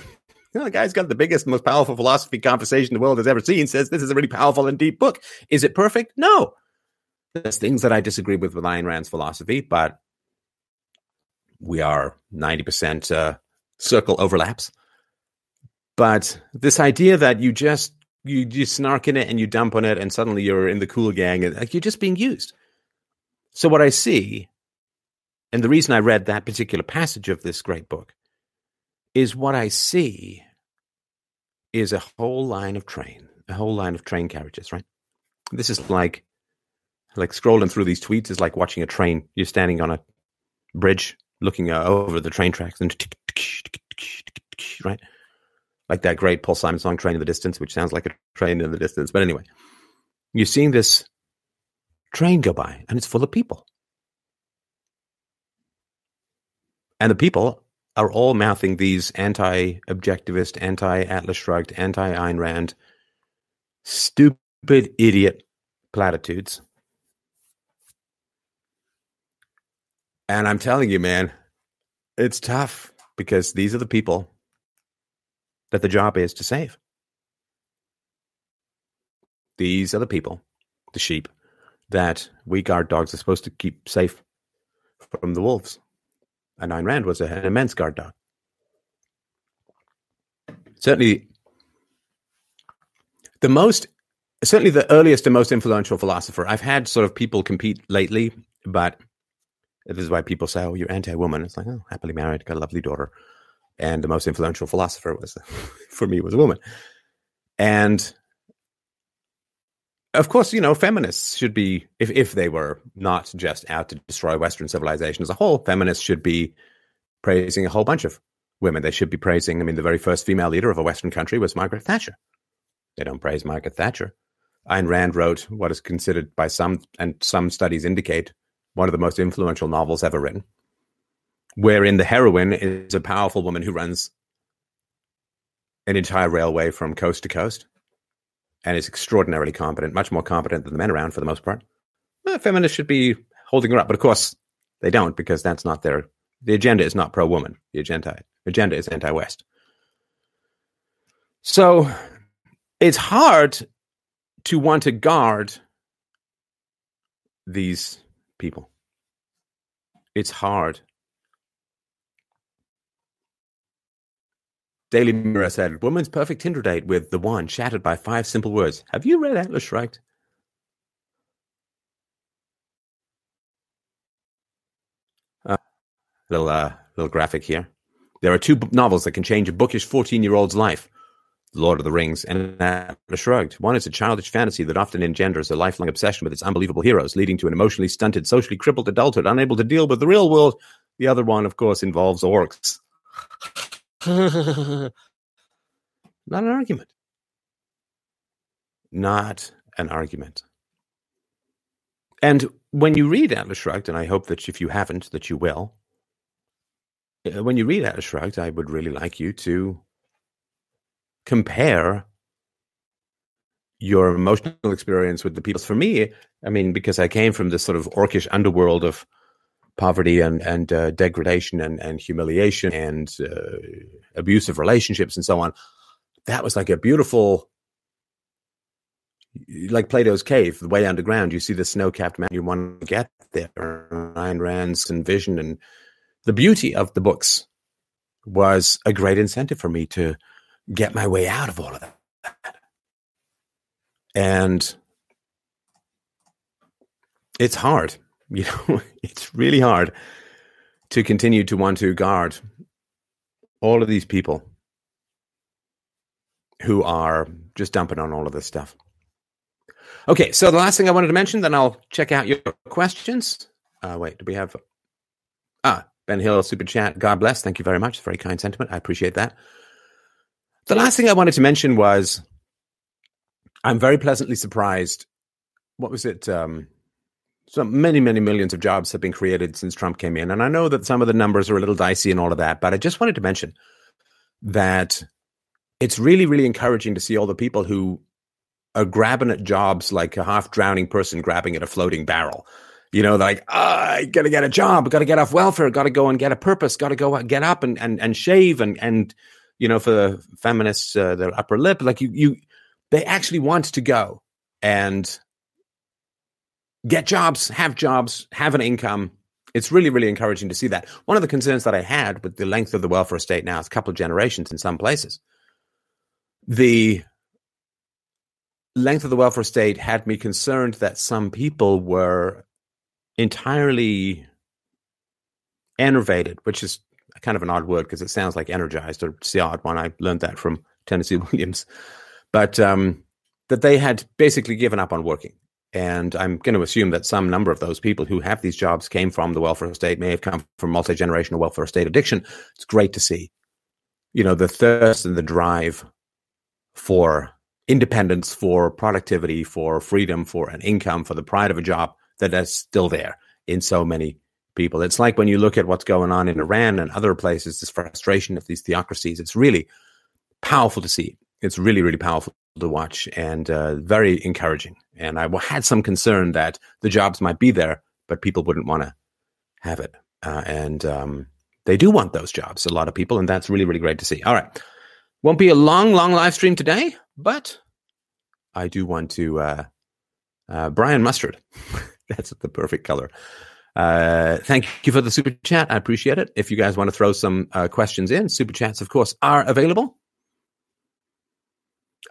Speaker 1: You know the guy's got the biggest, most powerful philosophy conversation the world has ever seen, says this is a really powerful and deep book. Is it perfect? No. There's things that I disagree with with Ayn Rand's philosophy, but we are 90% uh, circle overlaps. But this idea that you just you you snark in it and you dump on it and suddenly you're in the cool gang and like you're just being used. So what I see, and the reason I read that particular passage of this great book, is what I see is a whole line of train, a whole line of train carriages, right? This is like like scrolling through these tweets is like watching a train. You're standing on a bridge looking uh, over the train tracks and right like that great paul simon song train in the distance which sounds like a train in the distance but anyway you're seeing this train go by and it's full of people and the people are all mouthing these anti-objectivist anti-atlas shrugged anti-ayn rand stupid idiot platitudes And I'm telling you, man, it's tough because these are the people that the job is to save. These are the people, the sheep, that we guard dogs are supposed to keep safe from the wolves. And Ayn Rand was an immense guard dog. Certainly, the most, certainly the earliest and most influential philosopher. I've had sort of people compete lately, but this is why people say, "Oh, you're anti-woman." It's like, "Oh, happily married, got a lovely daughter," and the most influential philosopher was, for me, was a woman. And of course, you know, feminists should be, if if they were not just out to destroy Western civilization as a whole, feminists should be praising a whole bunch of women. They should be praising. I mean, the very first female leader of a Western country was Margaret Thatcher. They don't praise Margaret Thatcher. Ayn Rand wrote what is considered by some, and some studies indicate, one of the most influential novels ever written, wherein the heroine is a powerful woman who runs an entire railway from coast to coast and is extraordinarily competent, much more competent than the men around for the most part. Feminists should be holding her up, but of course they don't because that's not their the agenda is not pro woman. The agenda agenda is anti West. So it's hard to want to guard these people. It's hard. Daily Mirror said, Woman's perfect Tinder date with the one shattered by five simple words. Have you read Atlas Shrugged? Uh, little, uh, little graphic here. There are two novels that can change a bookish 14 year old's life Lord of the Rings, and Atlas Shrugged. One is a childish fantasy that often engenders a lifelong obsession with its unbelievable heroes, leading to an emotionally stunted, socially crippled adulthood, unable to deal with the real world. The other one, of course, involves orcs. Not an argument. Not an argument. And when you read Atlas Shrugged, and I hope that if you haven't, that you will, uh, when you read Atlas Shrugged, I would really like you to compare your emotional experience with the people. For me, I mean, because I came from this sort of orcish underworld of poverty and and uh, degradation and and humiliation and uh, abusive relationships and so on, that was like a beautiful. Like Plato's cave, the way underground, you see the snow-capped mountain. You want to get there. Ayn Rand's and vision and the beauty of the books was a great incentive for me to get my way out of all of that. And it's hard, you know, it's really hard to continue to want to guard all of these people who are just dumping on all of this stuff. Okay, so the last thing I wanted to mention, then I'll check out your questions. Uh, wait, do we have? Ah, Ben Hill, super chat. God bless. Thank you very much. Very kind sentiment. I appreciate that. The last thing I wanted to mention was I'm very pleasantly surprised. What was it? Um, so many, many millions of jobs have been created since Trump came in. And I know that some of the numbers are a little dicey and all of that, but I just wanted to mention that it's really, really encouraging to see all the people who are grabbing at jobs like a half drowning person grabbing at a floating barrel. You know, like, oh, I gotta get a job, gotta get off welfare, gotta go and get a purpose, gotta go get up and, and, and shave and, and, you know, for the feminists, uh, their upper lip, like you, you, they actually want to go and get jobs, have jobs, have an income. It's really, really encouraging to see that. One of the concerns that I had with the length of the welfare state now is a couple of generations in some places. The length of the welfare state had me concerned that some people were entirely enervated, which is kind of an odd word because it sounds like energized or it's the odd one. I learned that from Tennessee Williams, but um, that they had basically given up on working. And I'm going to assume that some number of those people who have these jobs came from the welfare state, may have come from multi generational welfare state addiction. It's great to see, you know, the thirst and the drive for independence, for productivity, for freedom, for an income, for the pride of a job that is still there in so many people. It's like when you look at what's going on in Iran and other places, this frustration of these theocracies. It's really powerful to see. It's really, really powerful to watch and uh, very encouraging. And I had some concern that the jobs might be there, but people wouldn't want to have it. Uh, and um, they do want those jobs, a lot of people. And that's really, really great to see. All right. Won't be a long, long live stream today, but I do want to. Uh, uh Brian Mustard, that's the perfect color. Uh, thank you for the super chat. I appreciate it. If you guys want to throw some uh, questions in, super chats, of course, are available.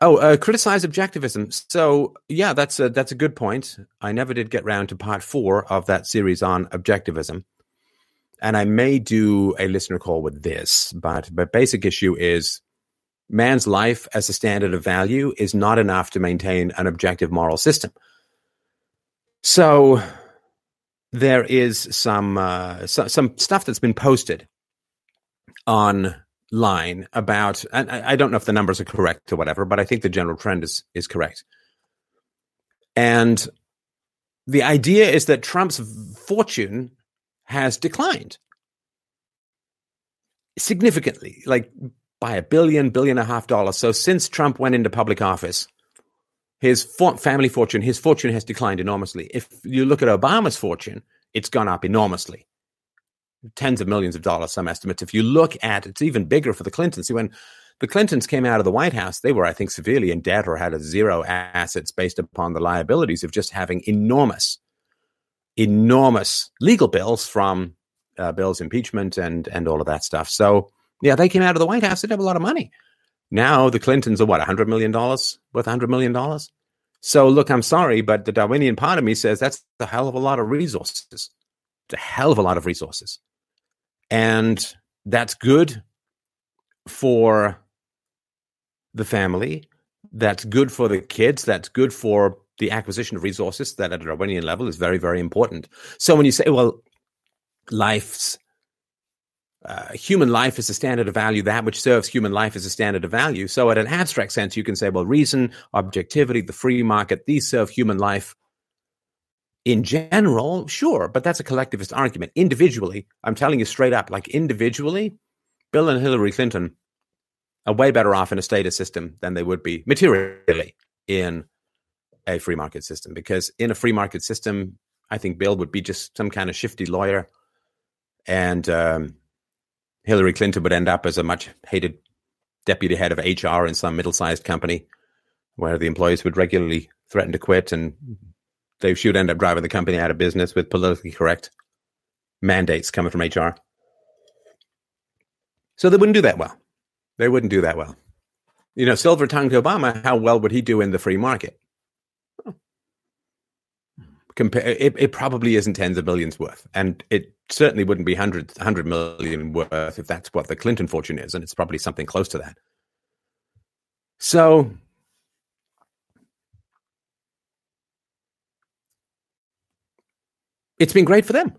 Speaker 1: Oh, uh, criticize objectivism. So, yeah, that's a that's a good point. I never did get round to part four of that series on objectivism, and I may do a listener call with this. But but basic issue is man's life as a standard of value is not enough to maintain an objective moral system. So there is some uh, so, some stuff that's been posted online about, and I, I don't know if the numbers are correct or whatever, but I think the general trend is is correct. And the idea is that Trump's fortune has declined significantly, like by a billion, billion and a half dollars. So since Trump went into public office, his for- family fortune, his fortune has declined enormously. If you look at Obama's fortune, it's gone up enormously. Tens of millions of dollars, some estimates. If you look at it's even bigger for the Clintons. When the Clintons came out of the White House, they were, I think, severely in debt or had a zero assets based upon the liabilities of just having enormous, enormous legal bills from uh, Bill's impeachment and and all of that stuff. So yeah, they came out of the White House. They have a lot of money. Now the Clintons are what, $100 million? Worth $100 million? So look, I'm sorry, but the Darwinian part of me says that's a hell of a lot of resources. It's a hell of a lot of resources. And that's good for the family, that's good for the kids, that's good for the acquisition of resources that at a Darwinian level is very, very important. So when you say, well, life's uh, human life is a standard of value, that which serves human life is a standard of value. So, at an abstract sense, you can say, well, reason, objectivity, the free market, these serve human life in general, sure, but that's a collectivist argument. Individually, I'm telling you straight up, like individually, Bill and Hillary Clinton are way better off in a status system than they would be materially in a free market system. Because in a free market system, I think Bill would be just some kind of shifty lawyer, and um, Hillary Clinton would end up as a much hated deputy head of HR in some middle sized company where the employees would regularly threaten to quit and they should end up driving the company out of business with politically correct mandates coming from HR. So they wouldn't do that well. They wouldn't do that well. You know, silver tongued Obama, how well would he do in the free market? Compare, it, it probably isn't tens of millions worth. And it certainly wouldn't be hundreds, hundred million worth if that's what the Clinton fortune is. And it's probably something close to that. So it's been great for them.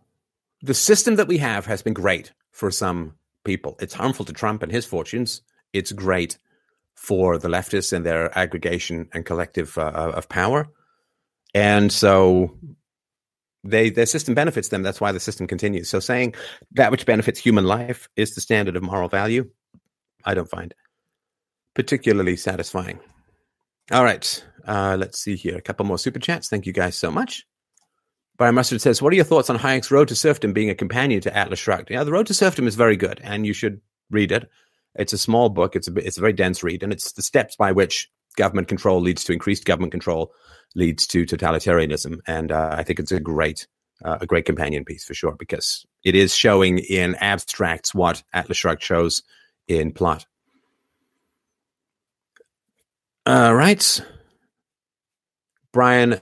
Speaker 1: The system that we have has been great for some people. It's harmful to Trump and his fortunes. It's great for the leftists and their aggregation and collective uh, of power. And so they their system benefits them. That's why the system continues. So saying that which benefits human life is the standard of moral value, I don't find particularly satisfying. All right. Uh, let's see here. A couple more super chats. Thank you guys so much. Brian Mustard says, What are your thoughts on Hayek's Road to Serfdom being a companion to Atlas Shrugged? Yeah, The Road to Serfdom is very good, and you should read it. It's a small book, it's a, it's a very dense read, and it's the steps by which government control leads to increased government control, leads to totalitarianism. And uh, I think it's a great, uh, a great companion piece for sure, because it is showing in abstracts what Atlas Shrugged shows in plot. All right. Brian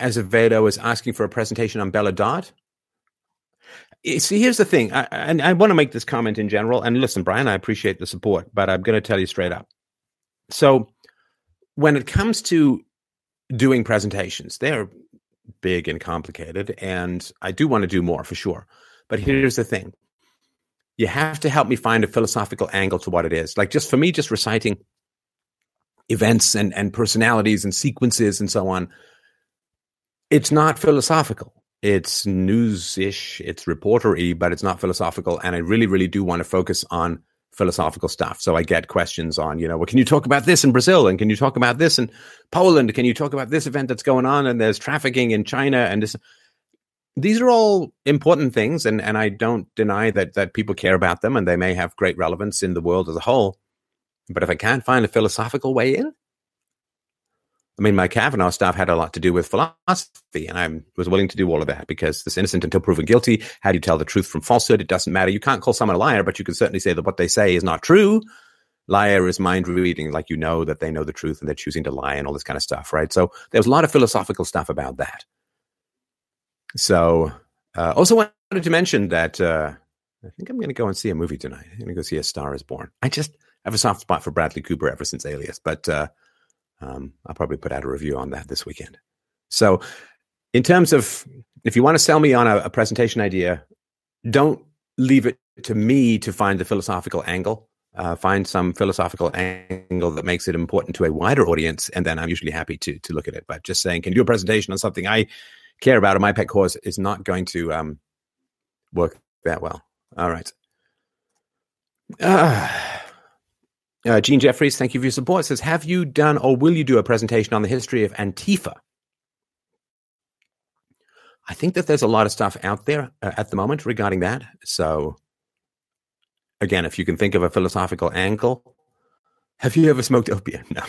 Speaker 1: Azevedo is asking for a presentation on Bella Dodd. See, here's the thing, I, and I want to make this comment in general. And listen, Brian, I appreciate the support, but I'm going to tell you straight up. So, when it comes to doing presentations, they're big and complicated, and I do want to do more for sure. But here's the thing you have to help me find a philosophical angle to what it is. Like, just for me, just reciting events and, and personalities and sequences and so on it's not philosophical. It's news-ish, it's reportery, but it's not philosophical. And I really, really do want to focus on philosophical stuff. So I get questions on, you know, well, can you talk about this in Brazil? And can you talk about this in Poland? Can you talk about this event that's going on? And there's trafficking in China and this. These are all important things, and, and I don't deny that that people care about them and they may have great relevance in the world as a whole. But if I can't find a philosophical way in, I mean, my Kavanaugh stuff had a lot to do with philosophy, and I was willing to do all of that because this innocent until proven guilty. How do you tell the truth from falsehood? It doesn't matter. You can't call someone a liar, but you can certainly say that what they say is not true. Liar is mind reading, like you know that they know the truth and they're choosing to lie and all this kind of stuff, right? So there's a lot of philosophical stuff about that. So, uh, also wanted to mention that uh, I think I'm going to go and see a movie tonight. I'm going to go see A Star Is Born. I just have a soft spot for Bradley Cooper ever since Alias, but. Uh, um, I'll probably put out a review on that this weekend. So, in terms of if you want to sell me on a, a presentation idea, don't leave it to me to find the philosophical angle. Uh, find some philosophical angle that makes it important to a wider audience, and then I'm usually happy to to look at it. But just saying, can you do a presentation on something I care about in my pet cause is not going to um, work that well. All right. Uh, uh, Gene Jeffries, thank you for your support. Says, have you done or will you do a presentation on the history of Antifa? I think that there's a lot of stuff out there uh, at the moment regarding that. So, again, if you can think of a philosophical angle, have you ever smoked opium? No,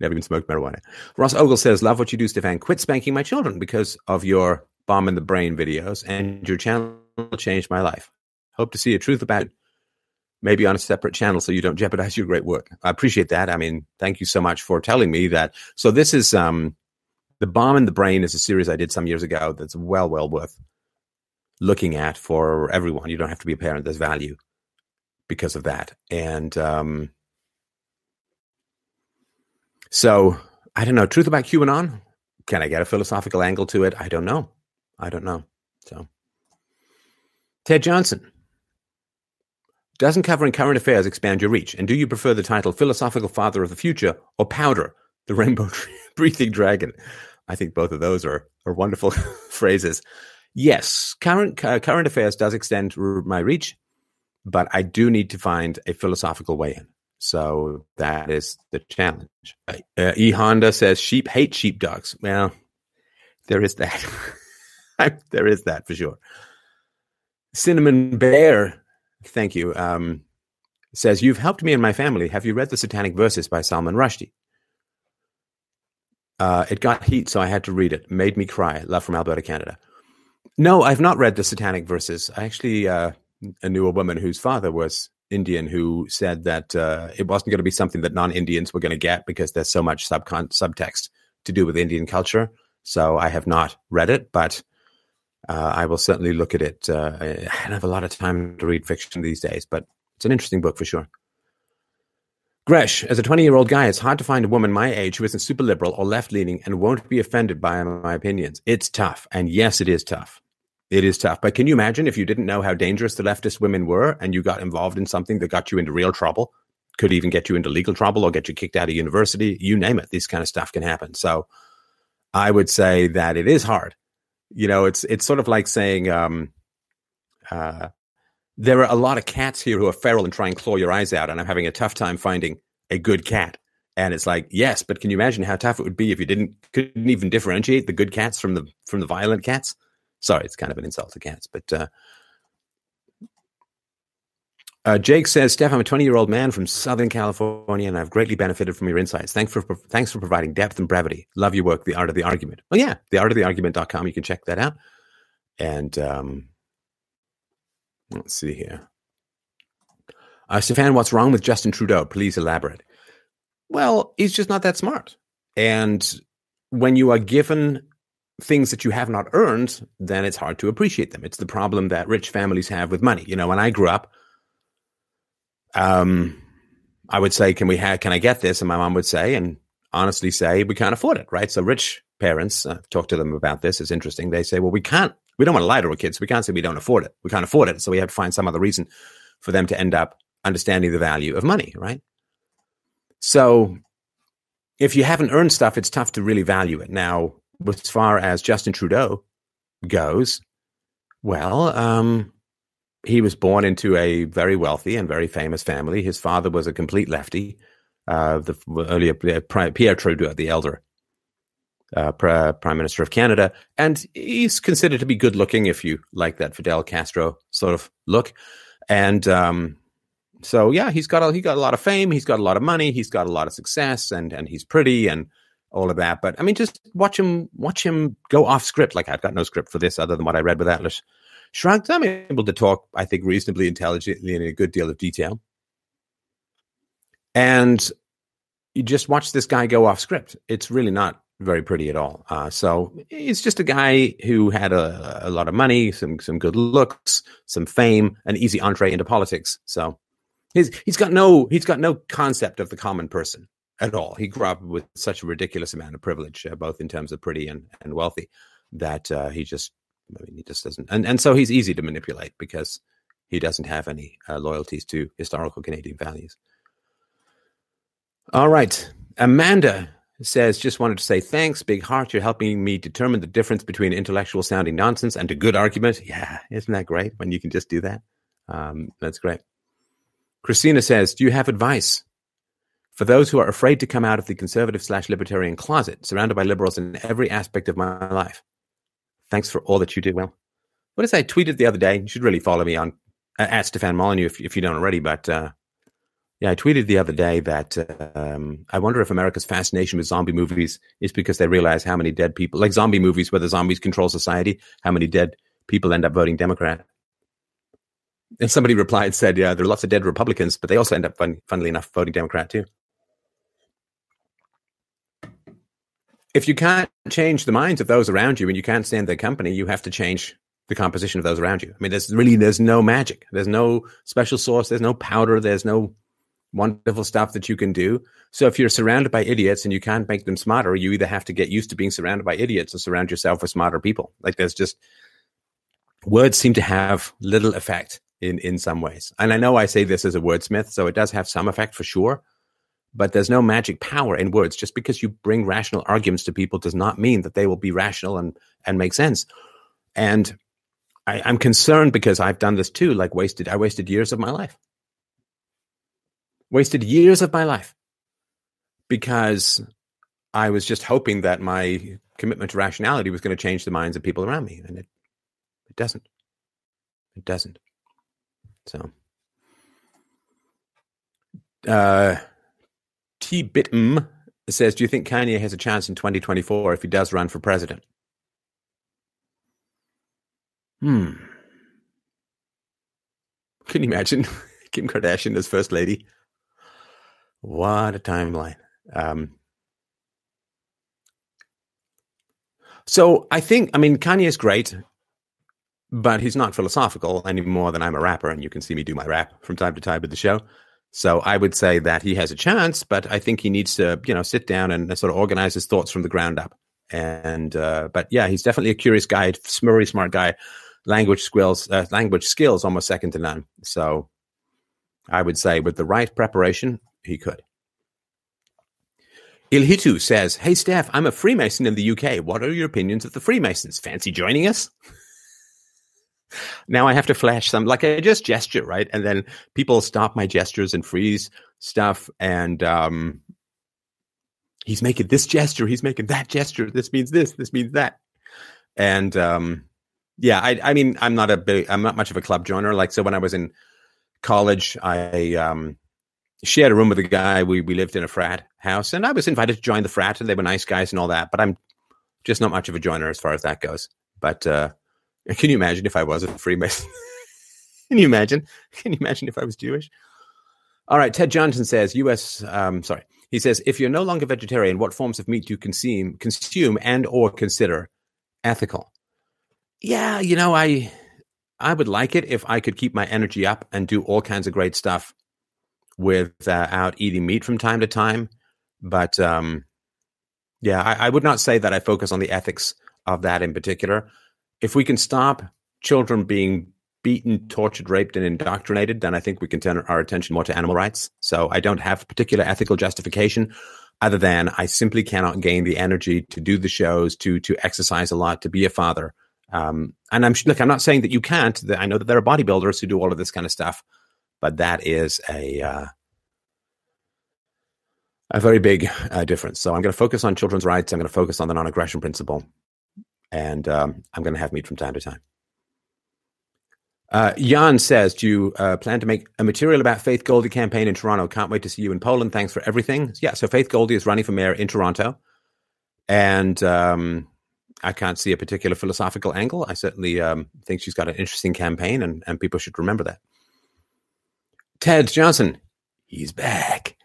Speaker 1: never even smoked marijuana. Ross Ogle says, "Love what you do, Stefan. Quit spanking my children because of your bomb in the brain videos, and your channel changed my life. Hope to see a truth about maybe on a separate channel so you don't jeopardize your great work. I appreciate that. I mean, thank you so much for telling me that. So this is um, the bomb in the brain is a series I did some years ago that's well, well worth looking at for everyone. You don't have to be a parent. There's value because of that. And um, So I don't know. Truth about QAnon? Can I get a philosophical angle to it? I don't know. I don't know. So Ted Johnson. Doesn't covering current affairs expand your reach? And do you prefer the title Philosophical Father of the Future or Powder, the Rainbow Breathing Dragon? I think both of those are, are wonderful phrases. Yes, current uh, current affairs does extend my reach, but I do need to find a philosophical way in. So that is the challenge. Uh, e Honda says sheep hate sheepdogs. Well, there is that. there is that for sure. Cinnamon Bear, thank you. Um, says you've helped me and my family. Have you read the Satanic Verses by Salman Rushdie? Uh, it got heat, so I had to read it. Made me cry. Love from Alberta, Canada. No, I've not read the Satanic Verses. I actually uh, knew a woman whose father was Indian who said that uh, it wasn't going to be something that non-Indians were going to get because there's so much subcon- subtext to do with Indian culture. So I have not read it, but uh, I will certainly look at it. Uh, I don't have a lot of time to read fiction these days, but it's an interesting book for sure. Gresh, as a 20 year old guy, it's hard to find a woman my age who isn't super liberal or left leaning and won't be offended by my opinions. It's tough. And yes, it is tough. It is tough. But can you imagine if you didn't know how dangerous the leftist women were and you got involved in something that got you into real trouble? Could even get you into legal trouble or get you kicked out of university. You name it. This kind of stuff can happen. So I would say that it is hard. You know, it's it's sort of like saying um, uh, there are a lot of cats here who are feral and try and claw your eyes out, and I'm having a tough time finding a good cat. And it's like, yes, but can you imagine how tough it would be if you didn't couldn't even differentiate the good cats from the from the violent cats? Sorry, it's kind of an insult to cats, but uh, uh, Jake says, Steph, I'm a 20 year old man from Southern California, and I've greatly benefited from your insights. Thanks for thanks for providing depth and brevity. Love your work, The Art of the Argument. Well, yeah, theartoftheargument.com. You can check that out. And um, let's see here. Uh, Stefan, what's wrong with Justin Trudeau? Please elaborate. Well, he's just not that smart. And when you are given things that you have not earned, then it's hard to appreciate them. It's the problem that rich families have with money. You know, when I grew up, um, I would say, "Can we have? Can I get this?" And my mom would say, and honestly say, "We can't afford it." Right? So rich parents uh, talk to them about this. It's interesting. They say, "Well, we can't. We don't want to lie to our kids. We can't say we don't afford it. We can't afford it. So we have to find some other reason for them to end up understanding the value of money." Right? So if you haven't earned stuff, it's tough to really value it. Now, as far as Justin Trudeau goes, well, um, he was born into a very wealthy and very famous family. His father was a complete lefty, uh, the earlier Pierre Trudeau, the elder uh, Prime Minister of Canada, and he's considered to be good looking if you like that Fidel Castro sort of look. And um, so, yeah, he's got a, he got a lot of fame, he's got a lot of money, he's got a lot of success, and and he's pretty and all of that. But I mean, just watch him watch him go off script. Like I've got no script for this other than what I read with Atlas Shrugged. I'm able to talk, I think, reasonably intelligently in a good deal of detail. And you just watch this guy go off script. It's really not very pretty at all. Uh, so it's just a guy who had a, a, lot of money, some some good looks, some fame, an easy entree into politics. So he's he's got no he's got no concept of the common person at all. He grew up with such a ridiculous amount of privilege, uh, both in terms of pretty and, and wealthy, that uh, he just, I mean, he just doesn't. And, and so he's easy to manipulate because he doesn't have any uh, loyalties to historical Canadian values. All right. Amanda says, just wanted to say thanks. Big heart. You're helping me determine the difference between intellectual sounding nonsense and a good argument. Yeah. Isn't that great when you can just do that? Um, that's great. Christina says, do you have advice for those who are afraid to come out of the conservative slash libertarian closet, surrounded by liberals in every aspect of my life. Thanks for all that you do. Well, what is I tweeted the other day? You should really follow me on uh, at Stefan Molyneux if, if you don't already. But uh, yeah, I tweeted the other day that um, I wonder if America's fascination with zombie movies is because they realize how many dead people, like zombie movies where the zombies control society, how many dead people end up voting Democrat. And somebody replied, said, yeah, there are lots of dead Republicans, but they also end up, fun, funnily enough, voting Democrat too. If you can't change the minds of those around you and you can't stand their company, you have to change the composition of those around you. I mean, there's really there's no magic. There's no special sauce. There's no powder. There's no wonderful stuff that you can do. So if you're surrounded by idiots and you can't make them smarter, you either have to get used to being surrounded by idiots or surround yourself with smarter people. Like there's just words seem to have little effect in in some ways. And I know I say this as a wordsmith, so it does have some effect for sure. But there's no magic power in words. Just because you bring rational arguments to people does not mean that they will be rational and and make sense. And I, I'm concerned because I've done this too. Like wasted, I wasted years of my life. Wasted years of my life because I was just hoping that my commitment to rationality was going to change the minds of people around me, and it it doesn't. It doesn't. So, uh, T Bitm says, "Do you think Kanye has a chance in 2024 if he does run for president?" Hmm. Can you imagine Kim Kardashian as first lady? What a timeline. Um, so I think, I mean, Kanye is great, but he's not philosophical any more than I'm a rapper, and you can see me do my rap from time to time with the show. So I would say that he has a chance, but I think he needs to, you know, sit down and sort of organize his thoughts from the ground up. And uh, but yeah, he's definitely a curious guy, very smart guy. Language skills, uh, language skills, almost second to none. So I would say with the right preparation, he could. Ilhitu says, Hey, Steph, I'm a Freemason in the UK. What are your opinions of the Freemasons? Fancy joining us? Now I have to flash some, like I just gesture, right? And then people stop my gestures and freeze stuff. And um, he's making this gesture, he's making that gesture. This means this, this means that. And um, yeah, I, I mean, I'm not a big, I'm not much of a club joiner. Like, so when I was in college, I um, shared a room with a guy. We we lived in a frat house, and I was invited to join the frat, and they were nice guys and all that. But I'm just not much of a joiner as far as that goes. But uh, can you imagine if I was a Freemason? can you imagine? Can you imagine if I was Jewish? All right, Ted Johnson says, U.S. Um, sorry, he says, if you're no longer vegetarian, what forms of meat do you consume, consume and or consider ethical? Yeah, you know, I I would like it if I could keep my energy up and do all kinds of great stuff without eating meat from time to time. But um, yeah, I, I, would not say that I focus on the ethics of that in particular. If we can stop children being beaten, tortured, raped, and indoctrinated, then I think we can turn our attention more to animal rights. So I don't have particular ethical justification other than I simply cannot gain the energy to do the shows, to to exercise a lot, to be a father. Um, and I'm look, I'm not saying that you can't. I know that there are bodybuilders who do all of this kind of stuff but that is a uh, a very big uh, difference. So I'm going to focus on children's rights. I'm going to focus on the non-aggression principle, and um, I'm going to have meat from time to time. Uh, Jan says, "Do you uh, plan to make a material about Faith Goldie campaign in Toronto? Can't wait to see you in Poland. Thanks for everything." Yeah, so Faith Goldie is running for mayor in Toronto, and um, I can't see a particular philosophical angle. I certainly um, think she's got an interesting campaign, and, and people should remember that. Ted Johnson, he's back.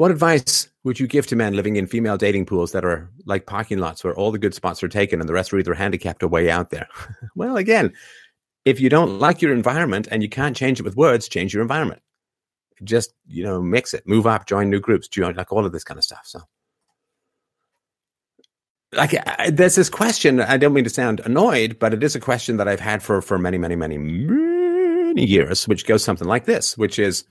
Speaker 1: What advice would you give to men living in female dating pools that are like parking lots where all the good spots are taken and the rest are either handicapped or way out there? well, again, if you don't like your environment and you can't change it with words, change your environment. Just, you know, mix it, move up, join new groups, join like all of this kind of stuff. So, like, I, there's this question. I don't mean to sound annoyed, but it is a question that I've had for for many, many, many many years, which goes something like this, which is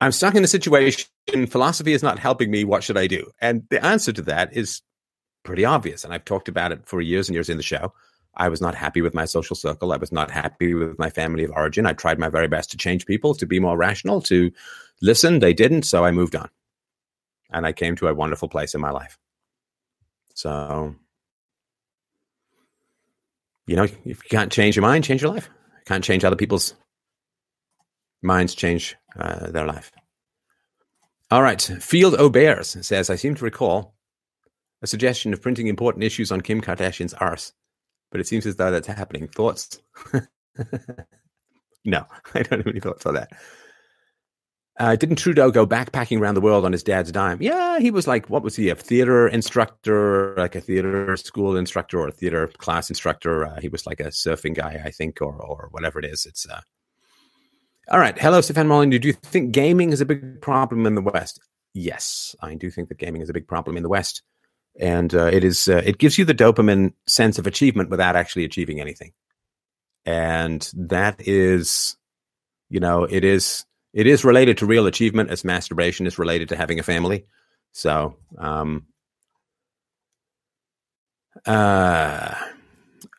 Speaker 1: I'm stuck in a situation, philosophy is not helping me. What should I do? And the answer to that is pretty obvious. And I've talked about it for years and years in the show. I was not happy with my social circle. I was not happy with my family of origin. I tried my very best to change people, to be more rational, to listen. They didn't. So I moved on. And I came to a wonderful place in my life. So, you know, if you can't change your mind, change your life can't change other people's minds, change uh, their life. All right. Field O'Bears says, I seem to recall a suggestion of printing important issues on Kim Kardashian's arse, but it seems as though that's happening. Thoughts? no, I don't have any thoughts on that. Uh, didn't Trudeau go backpacking around the world on his dad's dime? Yeah, he was like, what was he, a theater instructor, like a theater school instructor or a theater class instructor? Uh, he was like a surfing guy, I think, or or whatever it is. It's uh, All right. Hello, Stefan Molyneux. Do you think gaming is a big problem in the West? Yes, I do think that gaming is a big problem in the West, and uh, it is. Uh, it gives you the dopamine sense of achievement without actually achieving anything, and that is, you know, it is. It is related to real achievement as masturbation is related to having a family. So, um, uh,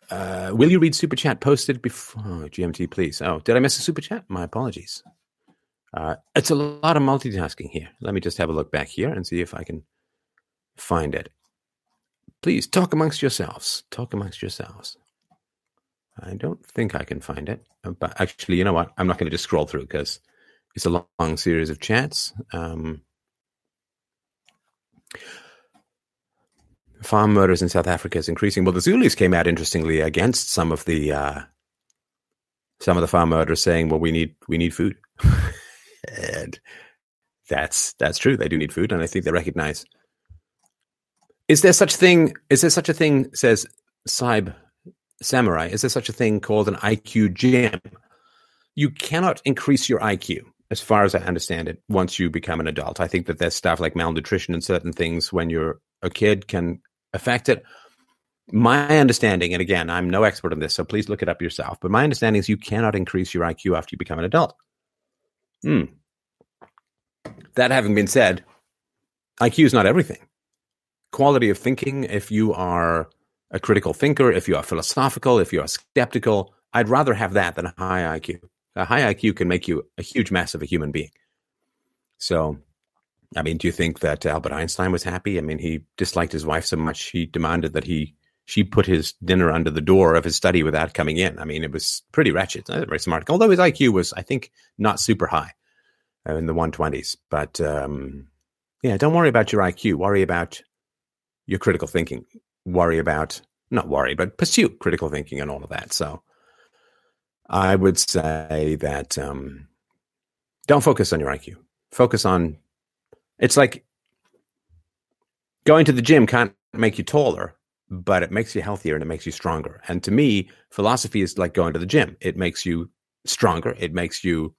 Speaker 1: uh, will you read super chat posted before oh, GMT, please? Oh, did I miss a super chat? My apologies. Uh, it's a lot of multitasking here. Let me just have a look back here and see if I can find it. Please talk amongst yourselves. Talk amongst yourselves. I don't think I can find it, uh, but actually, you know what? I'm not going to just scroll through because it's a long, long series of chats. Um, farm murders in South Africa is increasing. Well, the Zulus came out interestingly against some of the uh, some of the farm murders, saying, "Well, we need we need food," and that's that's true. They do need food, and I think they recognize. Is there such thing? Is there such a thing? Says Saib Samurai. Is there such a thing called an IQ gym? You cannot increase your IQ, as far as I understand it, once you become an adult. I think that there's stuff like malnutrition and certain things when you're a kid can affect it. My understanding, and again, I'm no expert on this, so please look it up yourself, but my understanding is you cannot increase your IQ after you become an adult. Hmm. That having been said, IQ is not everything. Quality of thinking, if you are a critical thinker, if you are philosophical, if you are skeptical, I'd rather have that than a high IQ. A high IQ can make you a huge mess of a human being. So I mean, do you think that Albert Einstein was happy? I mean, he disliked his wife so much he demanded that he she put his dinner under the door of his study without coming in. I mean, it was pretty wretched. Very smart. Although his IQ was, I think, not super high uh, in the 120s. But um, yeah, don't worry about your IQ. Worry about your critical thinking. Worry about not worry, but pursue critical thinking and all of that. So I would say that um, don't focus on your IQ. Focus on it's like going to the gym can't make you taller, but it makes you healthier and it makes you stronger. And to me, philosophy is like going to the gym. It makes you stronger. It makes you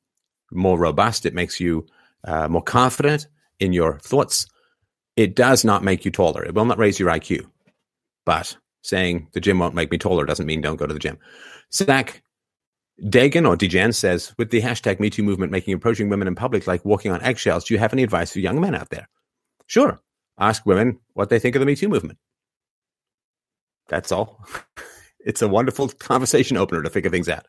Speaker 1: more robust. It makes you uh, more confident in your thoughts. It does not make you taller. It will not raise your IQ. But saying the gym won't make me taller doesn't mean don't go to the gym. Zach Dagan or Dejan says, with the hashtag MeToo movement making approaching women in public like walking on eggshells, do you have any advice for young men out there? Sure. Ask women what they think of the MeToo movement. That's all. it's a wonderful conversation opener to figure things out.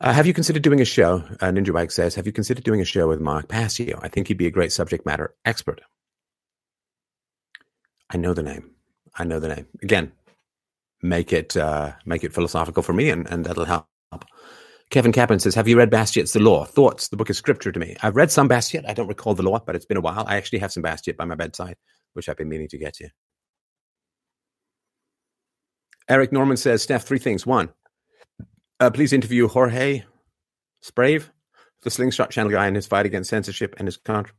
Speaker 1: Uh, have you considered doing a show? Uh, Ninja Bike says, have you considered doing a show with Mark Passio? I think he'd be a great subject matter expert. I know the name. I know the name. Again, make it uh, make it philosophical for me, and, and that'll help. Kevin Kaplan says, "Have you read Bastiat's The Law? Thoughts? The book is scripture to me. I've read some Bastiat. I don't recall the law, but it's been a while. I actually have some Bastiat by my bedside, which I've been meaning to get to." Eric Norman says, "Steph, three things. One, uh, please interview Jorge Sprave, the Slingshot Channel guy, in his fight against censorship and his contrib-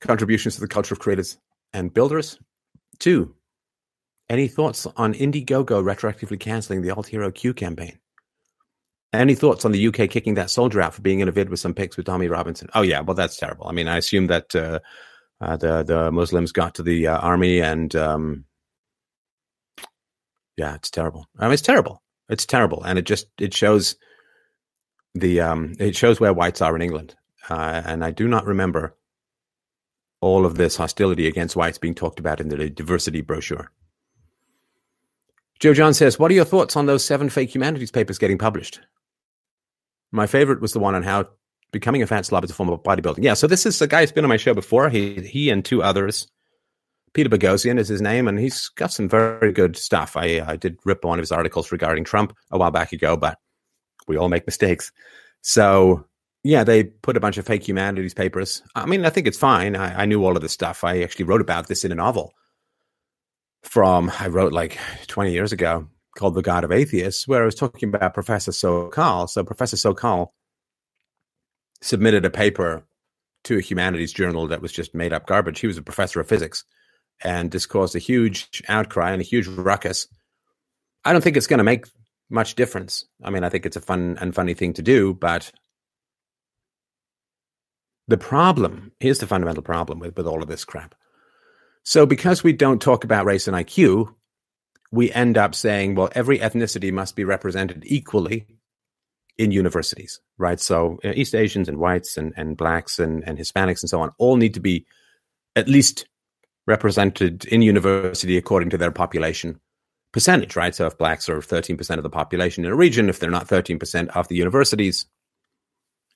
Speaker 1: contributions to the culture of creators and builders. Two, any thoughts on Indiegogo retroactively cancelling the Alt Hero Q campaign? Any thoughts on the UK kicking that soldier out for being in a vid with some pics with Tommy Robinson? Oh yeah, well that's terrible. I mean, I assume that uh, uh, the the Muslims got to the uh, army and um, yeah, it's terrible. I mean, it's terrible. It's terrible, and it just it shows the um, it shows where whites are in England. Uh, and I do not remember all of this hostility against whites being talked about in the diversity brochure. Joe John says, What are your thoughts on those seven fake humanities papers getting published? My favorite was the one on how becoming a fat slob is a form of bodybuilding. Yeah, so this is a guy who's been on my show before. He he and two others. Peter Boghossian is his name, and he's got some very good stuff. I I did rip one of his articles regarding Trump a while back ago, but we all make mistakes. So yeah, they put a bunch of fake humanities papers. I mean, I think it's fine. I, I knew all of this stuff. I actually wrote about this in a novel from I wrote like 20 years ago called The God of Atheists, where I was talking about Professor Sokal. So Professor Sokal submitted a paper to a humanities journal that was just made up garbage. He was a professor of physics, and this caused a huge outcry and a huge ruckus. I don't think it's going to make much difference. I mean, I think it's a fun and funny thing to do, but the problem here's the fundamental problem with, with all of this crap. So, because we don't talk about race and IQ, we end up saying, well, every ethnicity must be represented equally in universities, right? So, uh, East Asians and whites and, and blacks and, and Hispanics and so on all need to be at least represented in university according to their population percentage, right? So if blacks are 13% of the population in a region, if they're not 13% of the universities,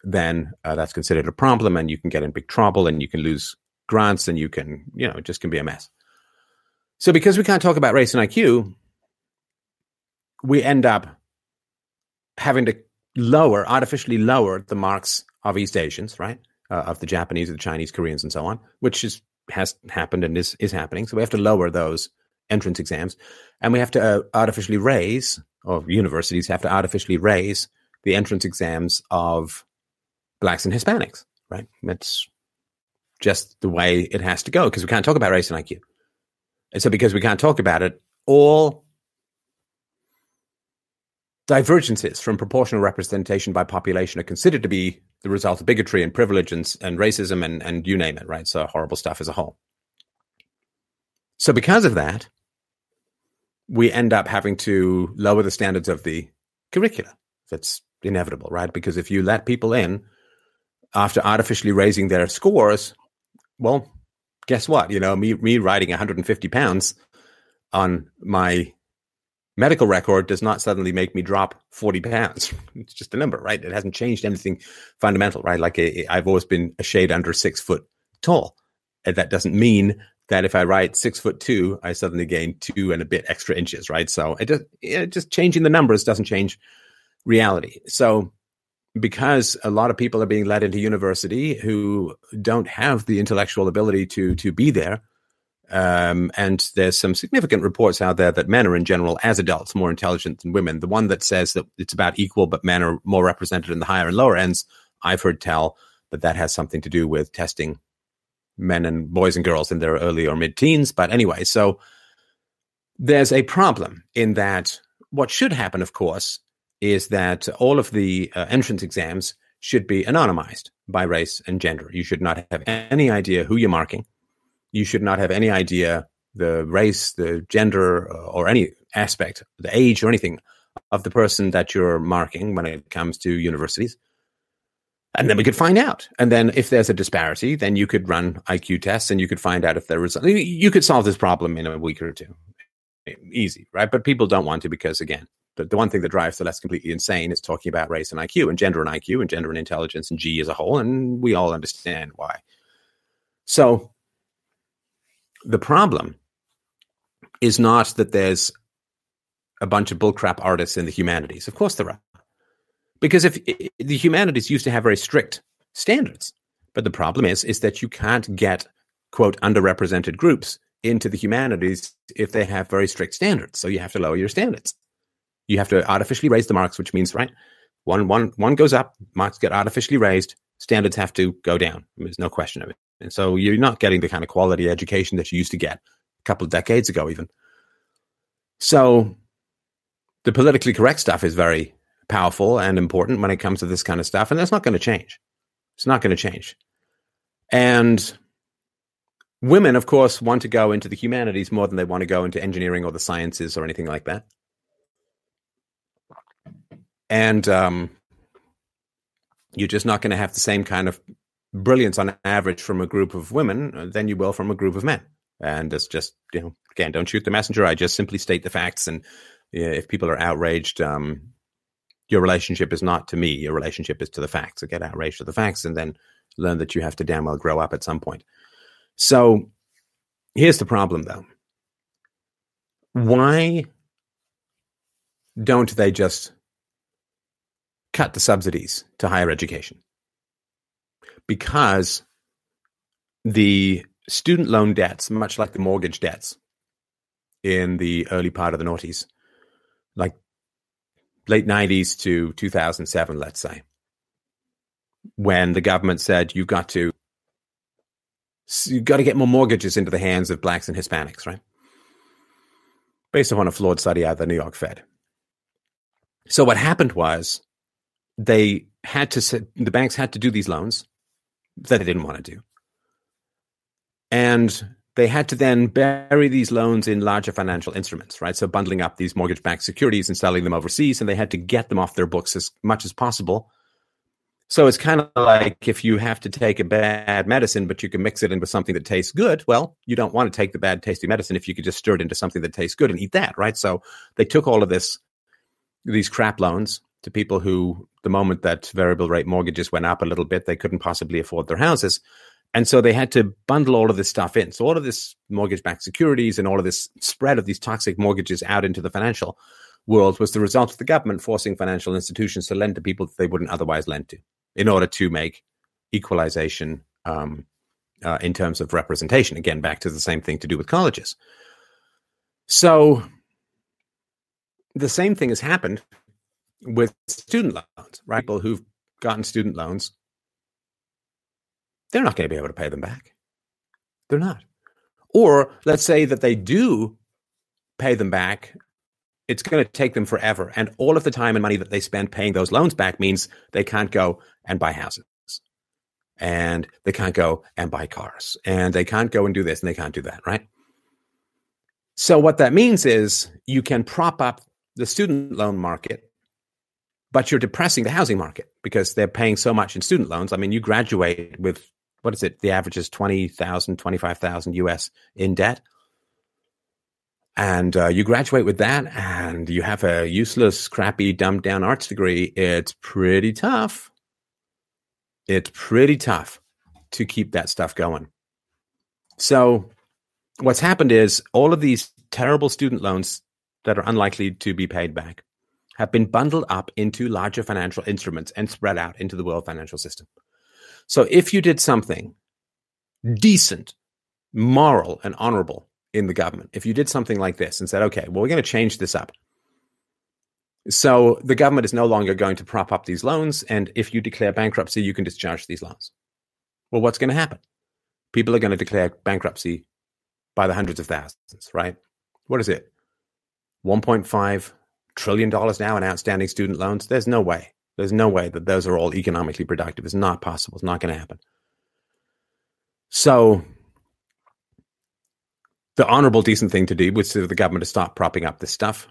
Speaker 1: then uh, that's considered a problem and you can get in big trouble and you can lose grants and you can, you know, it just can be a mess. So because we can't talk about race and IQ, we end up having to lower, artificially lower the marks of East Asians, right? Uh, of the Japanese, the Chinese, Koreans, and so on, which is has happened and is is happening. So we have to lower those entrance exams, and we have to uh, artificially raise, or universities have to artificially raise the entrance exams of blacks and Hispanics. Right? That's just the way it has to go because we can't talk about race and IQ. And so, because we can't talk about it, all divergences from proportional representation by population are considered to be the result of bigotry and privilege and, and racism and, and you name it, right? So horrible stuff as a whole. So because of that, we end up having to lower the standards of the curricula. That's inevitable, right? Because if you let people in after artificially raising their scores, well, guess what? You know, me me riding 150 pounds on my medical record does not suddenly make me drop 40 pounds. It's just a number, right? It hasn't changed anything fundamental, right? Like I've always been a shade under six foot tall. And that doesn't mean that if I write six foot two, I suddenly gain two and a bit extra inches, right? So it just, it just changing the numbers doesn't change reality. So because a lot of people are being led into university who don't have the intellectual ability to to be there, um, and there's some significant reports out there that men are in general, as adults, more intelligent than women. The one that says that it's about equal, but men are more represented in the higher and lower ends, I've heard tell that that has something to do with testing men and boys and girls in their early or mid teens. But anyway, so there's a problem in that what should happen, of course, is that all of the uh, entrance exams should be anonymized by race and gender. You should not have any idea who you're marking. You should not have any idea the race, the gender, uh, or any aspect, the age, or anything of the person that you're marking when it comes to universities. And then we could find out. And then if there's a disparity, then you could run IQ tests and you could find out if there was, you could solve this problem in a week or two. Easy, right? But people don't want to because, again, the, the one thing that drives the less completely insane is talking about race and IQ and gender and IQ and gender and intelligence and G as a whole. And we all understand why. So the problem is not that there's a bunch of bullcrap artists in the humanities. Of course there are. Because if the humanities used to have very strict standards, but the problem is is that you can't get quote underrepresented groups into the humanities if they have very strict standards. So you have to lower your standards. You have to artificially raise the marks, which means right one one one goes up, marks get artificially raised, standards have to go down. There's no question of it. And so you're not getting the kind of quality education that you used to get a couple of decades ago, even. So the politically correct stuff is very powerful and important when it comes to this kind of stuff. And that's not going to change. It's not going to change. And women, of course, want to go into the humanities more than they want to go into engineering or the sciences or anything like that. And um, you're just not going to have the same kind of brilliance on average from a group of women than you will from a group of men. And it's just, you know, again, don't shoot the messenger. I just simply state the facts. And if people are outraged, um, your relationship is not to me. Your relationship is to the facts. So get outraged to the facts and then learn that you have to damn well grow up at some point. So here's the problem, though. Why don't they just cut the subsidies to higher education? Because the student loan debts, much like the mortgage debts in the early part of the noughties, like late 90s to 2007, let's say, when the government said you've got to you've got to get more mortgages into the hands of blacks and Hispanics, right? Based upon a flawed study out of the New York Fed. So what happened was they had to the banks had to do these loans that they didn't want to do. And they had to then bury these loans in larger financial instruments, right? So bundling up these mortgage backed securities and selling them overseas, and they had to get them off their books as much as possible. So it's kind of like if you have to take a bad medicine, but you can mix it in with something that tastes good. Well, you don't want to take the bad tasting medicine if you could just stir it into something that tastes good and eat that, right? So they took all of this, these crap loans to people who, the moment that variable rate mortgages went up a little bit, they couldn't possibly afford their houses. And so they had to bundle all of this stuff in. So all of this mortgage backed securities and all of this spread of these toxic mortgages out into the financial world was the result of the government forcing financial institutions to lend to people that they wouldn't otherwise lend to in order to make equalization um, uh, in terms of representation. Again, back to the same thing to do with colleges. So the same thing has happened with student loans, right? People who've gotten student loans they're not going to be able to pay them back. They're not. Or let's say that they do pay them back. It's going to take them forever. And all of the time and money that they spend paying those loans back means they can't go and buy houses. And they can't go and buy cars. And they can't go and do this and they can't do that, right? So, what that means is you can prop up the student loan market, but you're depressing the housing market because they're paying so much in student loans. I mean, you graduate with what is it? The average is 20,000, 25,000 US in debt. And uh, you graduate with that and you have a useless, crappy, dumbed down arts degree. It's pretty tough. It's pretty tough to keep that stuff going. So, what's happened is all of these terrible student loans that are unlikely to be paid back have been bundled up into larger financial instruments and spread out into the world financial system. So if you did something decent, moral, and honorable in the government, if you did something like this and said, okay, well, we're going to change this up. So the government is no longer going to prop up these loans. And if you declare bankruptcy, you can discharge these loans. Well, what's going to happen? People are going to declare bankruptcy by the hundreds of thousands, right? What is it? $1.5 trillion dollars now in outstanding student loans? There's no way. There's no way that those are all economically productive. It's not possible. It's not going to happen. So, the honorable, decent thing to do was for the government to stop propping up this stuff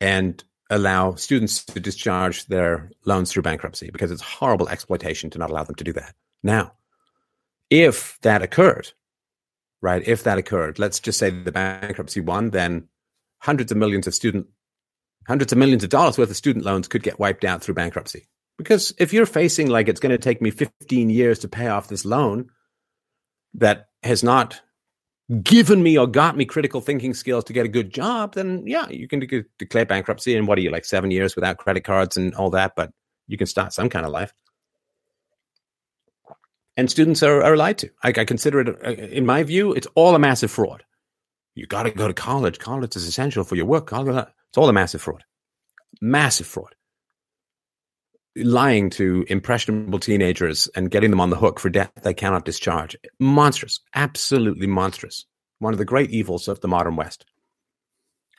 Speaker 1: and allow students to discharge their loans through bankruptcy because it's horrible exploitation to not allow them to do that. Now, if that occurred, right, if that occurred, let's just say the bankruptcy won, then hundreds of millions of student hundreds of millions of dollars worth of student loans could get wiped out through bankruptcy. Because if you're facing like it's going to take me 15 years to pay off this loan that has not given me or got me critical thinking skills to get a good job, then yeah, you can de- declare bankruptcy. And what are you like seven years without credit cards and all that? But you can start some kind of life. And students are, are lied to. I, I consider it, uh, in my view, it's all a massive fraud. You got to go to college. College is essential for your work. It's all a massive fraud. Massive fraud. Lying to impressionable teenagers and getting them on the hook for debt they cannot discharge. Monstrous. Absolutely monstrous. One of the great evils of the modern West.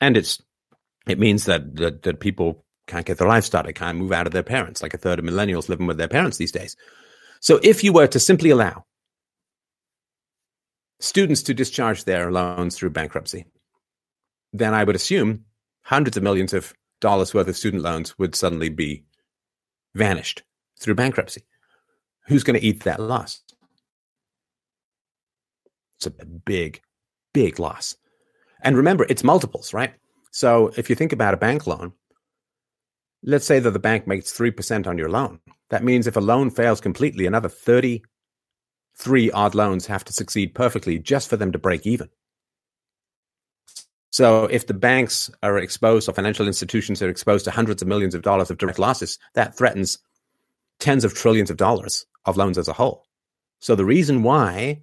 Speaker 1: And it's it means that, that, that people can't get their life started, can't move out of their parents, like a third of millennials living with their parents these days. So if you were to simply allow students to discharge their loans through bankruptcy, then I would assume hundreds of millions of dollars worth of student loans would suddenly be vanished through bankruptcy. Who's going to eat that loss? It's a big, big loss. And remember, it's multiples, right? So if you think about a bank loan, let's say that the bank makes 3% on your loan. That means if a loan fails completely, another 33 odd loans have to succeed perfectly just for them to break even. So if the banks are exposed or financial institutions are exposed to hundreds of millions of dollars of direct losses, that threatens tens of trillions of dollars of loans as a whole. So the reason why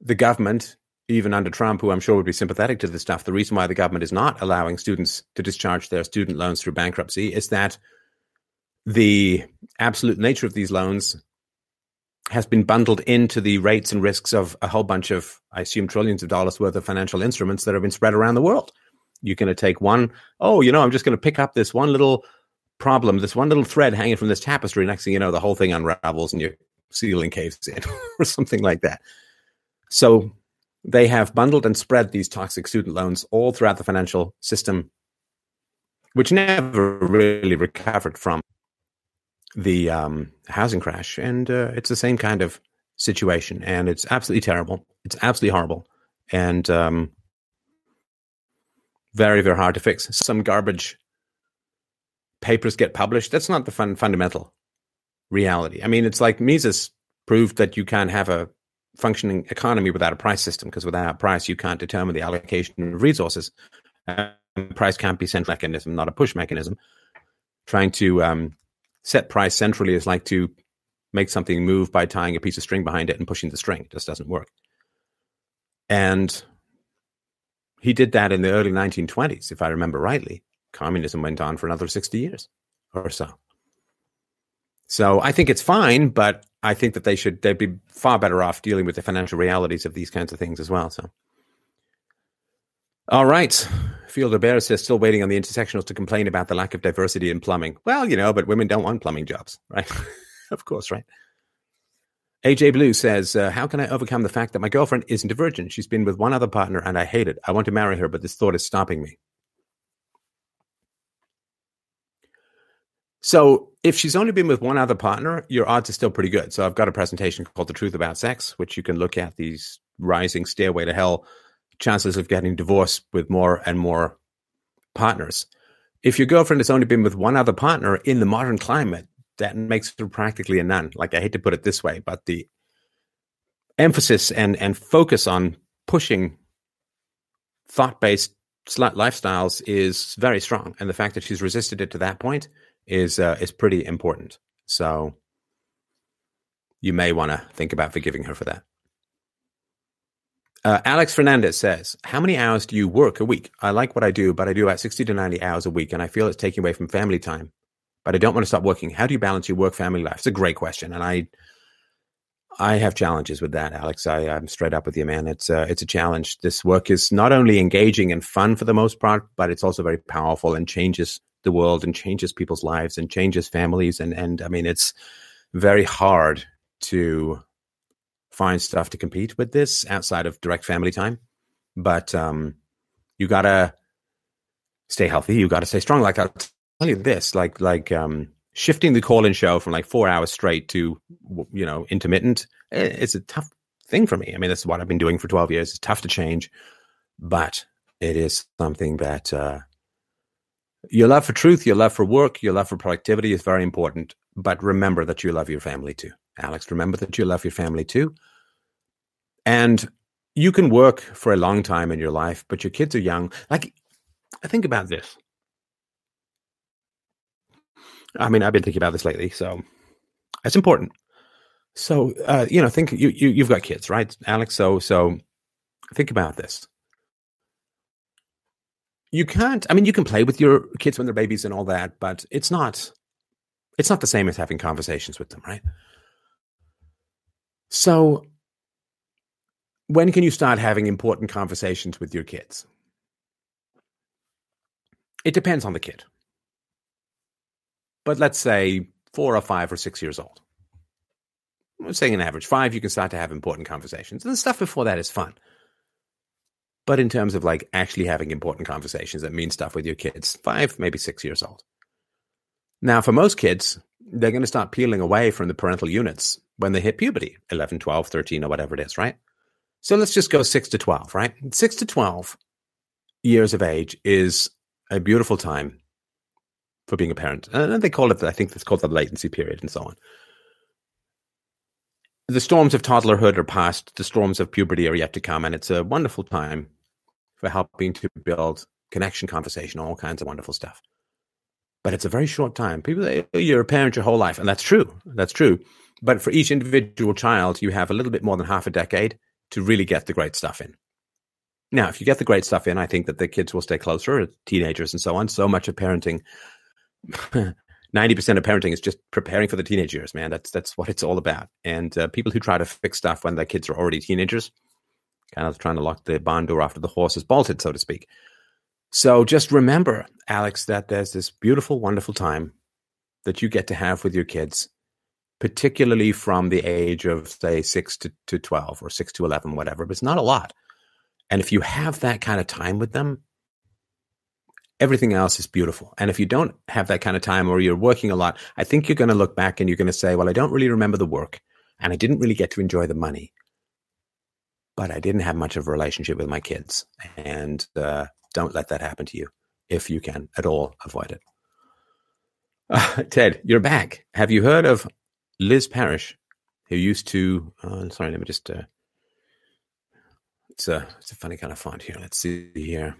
Speaker 1: the government, even under Trump, who I'm sure would be sympathetic to this stuff, the reason why the government is not allowing students to discharge their student loans through bankruptcy is that the absolute nature of these loans has been bundled into the rates and risks of a whole bunch of, I assume, trillions of dollars worth of financial instruments that have been spread around the world. You're going to take one, oh, you know, I'm just going to pick up this one little problem, this one little thread hanging from this tapestry. Next thing you know, the whole thing unravels and you're ceiling caves in or something like that. So they have bundled and spread these toxic student loans all throughout the financial system, which never really recovered from the um, housing crash. And uh, it's the same kind of situation. And it's absolutely terrible. It's absolutely horrible. And um, very, very hard to fix. Some garbage papers get published. That's not the fun, fundamental reality. I mean, it's like Mises proved that you can't have a functioning economy without a price system because without price, you can't determine the allocation of resources. Price can't be central mechanism, not a push mechanism. Trying to um, set price centrally is like to make something move by tying a piece of string behind it and pushing the string. It just doesn't work. And he did that in the early 1920s, if I remember rightly. Communism went on for another 60 years or so. So I think it's fine, but I think that they should they'd be far better off dealing with the financial realities of these kinds of things as well. So, all right, Fielder Bear says still waiting on the intersectionals to complain about the lack of diversity in plumbing. Well, you know, but women don't want plumbing jobs, right? of course, right. AJ Blue says, uh, How can I overcome the fact that my girlfriend isn't a virgin? She's been with one other partner and I hate it. I want to marry her, but this thought is stopping me. So, if she's only been with one other partner, your odds are still pretty good. So, I've got a presentation called The Truth About Sex, which you can look at these rising stairway to hell chances of getting divorced with more and more partners. If your girlfriend has only been with one other partner in the modern climate, that makes her practically a nun. Like I hate to put it this way, but the emphasis and and focus on pushing thought based lifestyles is very strong, and the fact that she's resisted it to that point is uh, is pretty important. So you may want to think about forgiving her for that. Uh, Alex Fernandez says, How many hours do you work a week? I like what I do, but I do about 60 to 90 hours a week, and I feel it's taking away from family time but I don't want to stop working. How do you balance your work family life? It's a great question, and I I have challenges with that, Alex. I, am straight up with you, man. It's a, it's a challenge. This work is not only engaging and fun for the most part, but it's also very powerful and changes the world and changes people's lives and changes families. And and I mean, it's very hard to find stuff to compete with this outside of direct family time. But um, you gotta stay healthy. You gotta stay strong. Like I'll tell you this, like like um, shifting the call-in show from like four hours straight to you know intermittent. Eh, it's a tough thing for me. I mean, that's what I've been doing for twelve years. It's tough to change, but it is something that uh, your love for truth, your love for work, your love for productivity is very important. But remember that you love your family too, Alex. Remember that you love your family too, and you can work for a long time in your life, but your kids are young. Like, I think about this. I mean, I've been thinking about this lately, so it's important. So, uh, you know, think you, you you've got kids, right, Alex? So, so think about this. You can't. I mean, you can play with your kids when they're babies and all that, but it's not. It's not the same as having conversations with them, right? So, when can you start having important conversations with your kids? It depends on the kid but let's say four or five or six years old. I'm saying an average five, you can start to have important conversations. And the stuff before that is fun. But in terms of like actually having important conversations that mean stuff with your kids, five, maybe six years old. Now, for most kids, they're going to start peeling away from the parental units when they hit puberty 11, 12, 13, or whatever it is, right? So let's just go six to 12, right? Six to 12 years of age is a beautiful time for being a parent. And they call it, I think it's called the latency period and so on. The storms of toddlerhood are past, the storms of puberty are yet to come, and it's a wonderful time for helping to build connection, conversation, all kinds of wonderful stuff. But it's a very short time. People say, oh, you're a parent your whole life, and that's true. That's true. But for each individual child, you have a little bit more than half a decade to really get the great stuff in. Now, if you get the great stuff in, I think that the kids will stay closer, teenagers and so on. So much of parenting 90% of parenting is just preparing for the teenage years, man. That's that's what it's all about. And uh, people who try to fix stuff when their kids are already teenagers, kind of trying to lock the barn door after the horse is bolted, so to speak. So just remember, Alex, that there's this beautiful, wonderful time that you get to have with your kids particularly from the age of, say, six to, to 12 or six to 11, whatever, but it's not a lot. And if you have that kind of time with them, everything else is beautiful. And if you don't have that kind of time or you're working a lot, I think you're going to look back and you're going to say, well, I don't really remember the work and I didn't really get to enjoy the money, but I didn't have much of a relationship with my kids. And uh, don't let that happen to you if you can at all avoid it. Uh, Ted, you're back. Have you heard of Liz Parrish, who used to? Uh, sorry, let me just. Uh, it's a it's a funny kind of font here. Let's see here.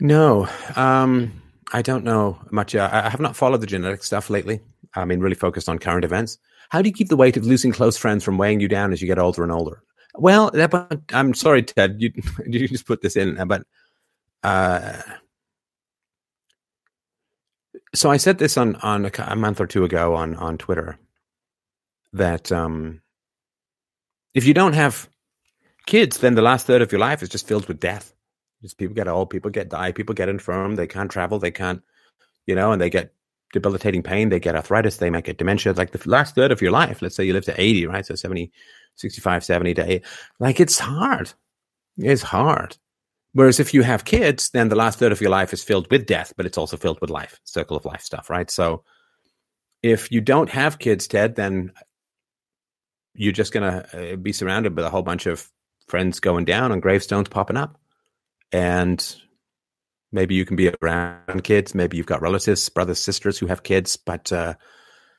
Speaker 1: No, um, I don't know much. I have not followed the genetic stuff lately. I mean, really focused on current events. How do you keep the weight of losing close friends from weighing you down as you get older and older? Well, that, I'm sorry, Ted. You you just put this in, but uh, so I said this on on a, month or two ago on on Twitter that um, if you don't have kids, then the last third of your life is just filled with death. Just people get old, people get die, people get infirm, they can't travel, they can't, you know, and they get debilitating pain, they get arthritis, they might get dementia. Like the last third of your life, let's say you live to 80, right? So 70, 65, 70 to 80. Like it's hard. It's hard. Whereas if you have kids, then the last third of your life is filled with death, but it's also filled with life, circle of life stuff, right? So if you don't have kids, Ted, then you're just going to uh, be surrounded with a whole bunch of friends going down and gravestones popping up. And maybe you can be around kids. Maybe you've got relatives, brothers, sisters who have kids. But uh,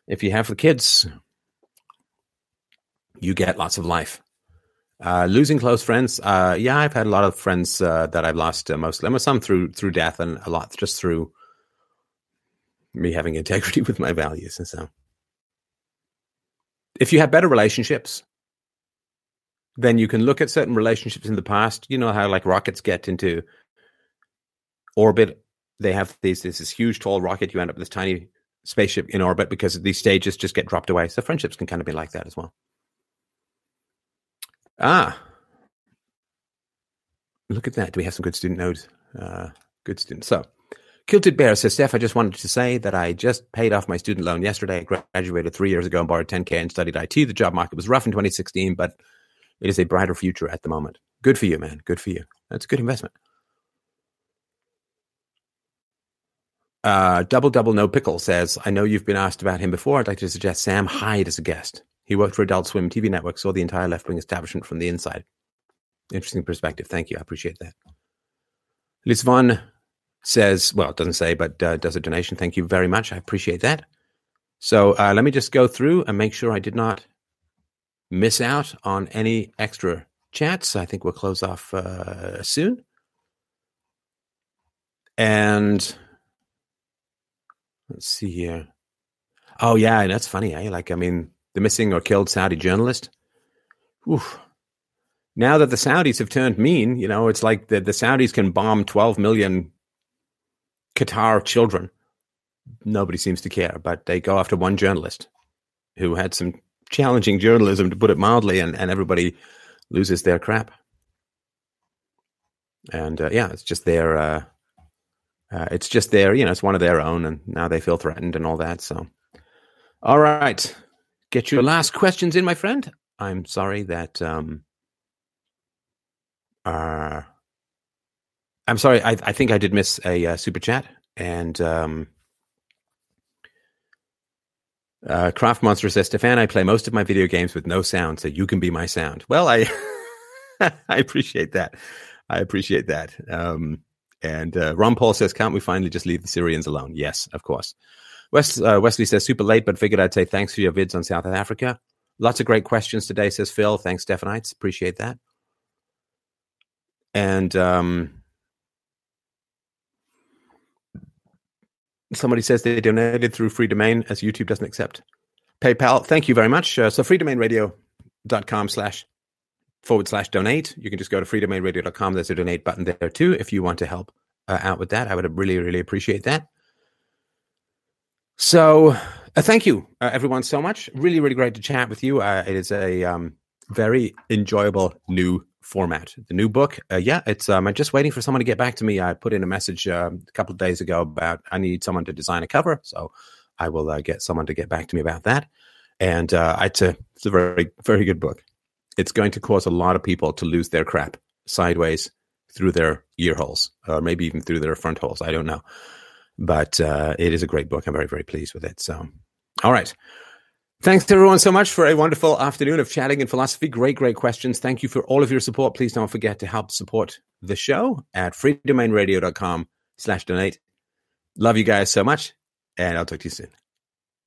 Speaker 1: if you have the kids, you get lots of life. Uh, losing close friends, uh, yeah, I've had a lot of friends uh, that I've lost uh, mostly. some through through death, and a lot just through me having integrity with my values. And so, if you have better relationships, then you can look at certain relationships in the past. You know how like rockets get into orbit. They have these this, this huge tall rocket. You end up with this tiny spaceship in orbit because these stages just get dropped away. So friendships can kind of be like that as well. Ah, look at that. Do we have some good student nodes? Uh, good students. So, Kilted Bear says, Steph, I just wanted to say that I just paid off my student loan yesterday. I graduated three years ago and borrowed 10K and studied IT. The job market was rough in 2016, but it is a brighter future at the moment. Good for you, man. Good for you. That's a good investment. Uh, double Double No Pickle says, I know you've been asked about him before. I'd like to suggest Sam Hyde as a guest. He worked for Adult Swim TV network, saw the entire left wing establishment from the inside. Interesting perspective. Thank you. I appreciate that. Liz Von says, well, it doesn't say, but uh, does a donation. Thank you very much. I appreciate that. So uh, let me just go through and make sure I did not miss out on any extra chats. I think we'll close off uh, soon. And let's see here. Oh yeah, and that's funny. Eh? Like, I mean, the missing or killed Saudi journalist. Oof. Now that the Saudis have turned mean, you know, it's like the, the Saudis can bomb 12 million Qatar children. Nobody seems to care, but they go after one journalist who had some challenging journalism, to put it mildly, and, and everybody loses their crap. And uh, yeah, it's just their, uh, uh, it's just their, you know, it's one of their own, and now they feel threatened and all that. So, all right, get your last questions in, my friend. I'm sorry that um, uh, I'm sorry. I, I think I did miss a uh, super chat, and um, uh, Craft Monster says, Stefan, I play most of my video games with no sound, so you can be my sound. Well, I I appreciate that. I appreciate that. Um, and uh, Ron Paul says, can't we finally just leave the Syrians alone? Yes, of course. Uh, Wesley says, super late, but figured I'd say thanks for your vids on South Africa. Lots of great questions today, says Phil. Thanks, Stephanites. Appreciate that. And um, somebody says they donated through Freedomain as YouTube doesn't accept PayPal. Thank you very much. Uh, so freedomainradio.com slash forward slash donate. You can just go to freedomainradio.com. There's a donate button there too if you want to help uh, out with that. I would really, really appreciate that. So uh, thank you, uh, everyone, so much. Really, really great to chat with you. Uh, it is a um, very enjoyable new format. The new book, uh, yeah, it's. Um, I'm just waiting for someone to get back to me. I put in a message uh, a couple of days ago about I need someone to design a cover, so I will uh, get someone to get back to me about that. And uh, it's a it's a very very good book. It's going to cause a lot of people to lose their crap sideways through their ear holes, or maybe even through their front holes. I don't know, but uh, it is a great book. I'm very very pleased with it. So, all right. Thanks to everyone so much for a wonderful afternoon of chatting in philosophy. Great, great questions. Thank you for all of your support. Please don't forget to help support the show at freedomainradio.com slash donate. Love you guys so much, and I'll talk to you soon.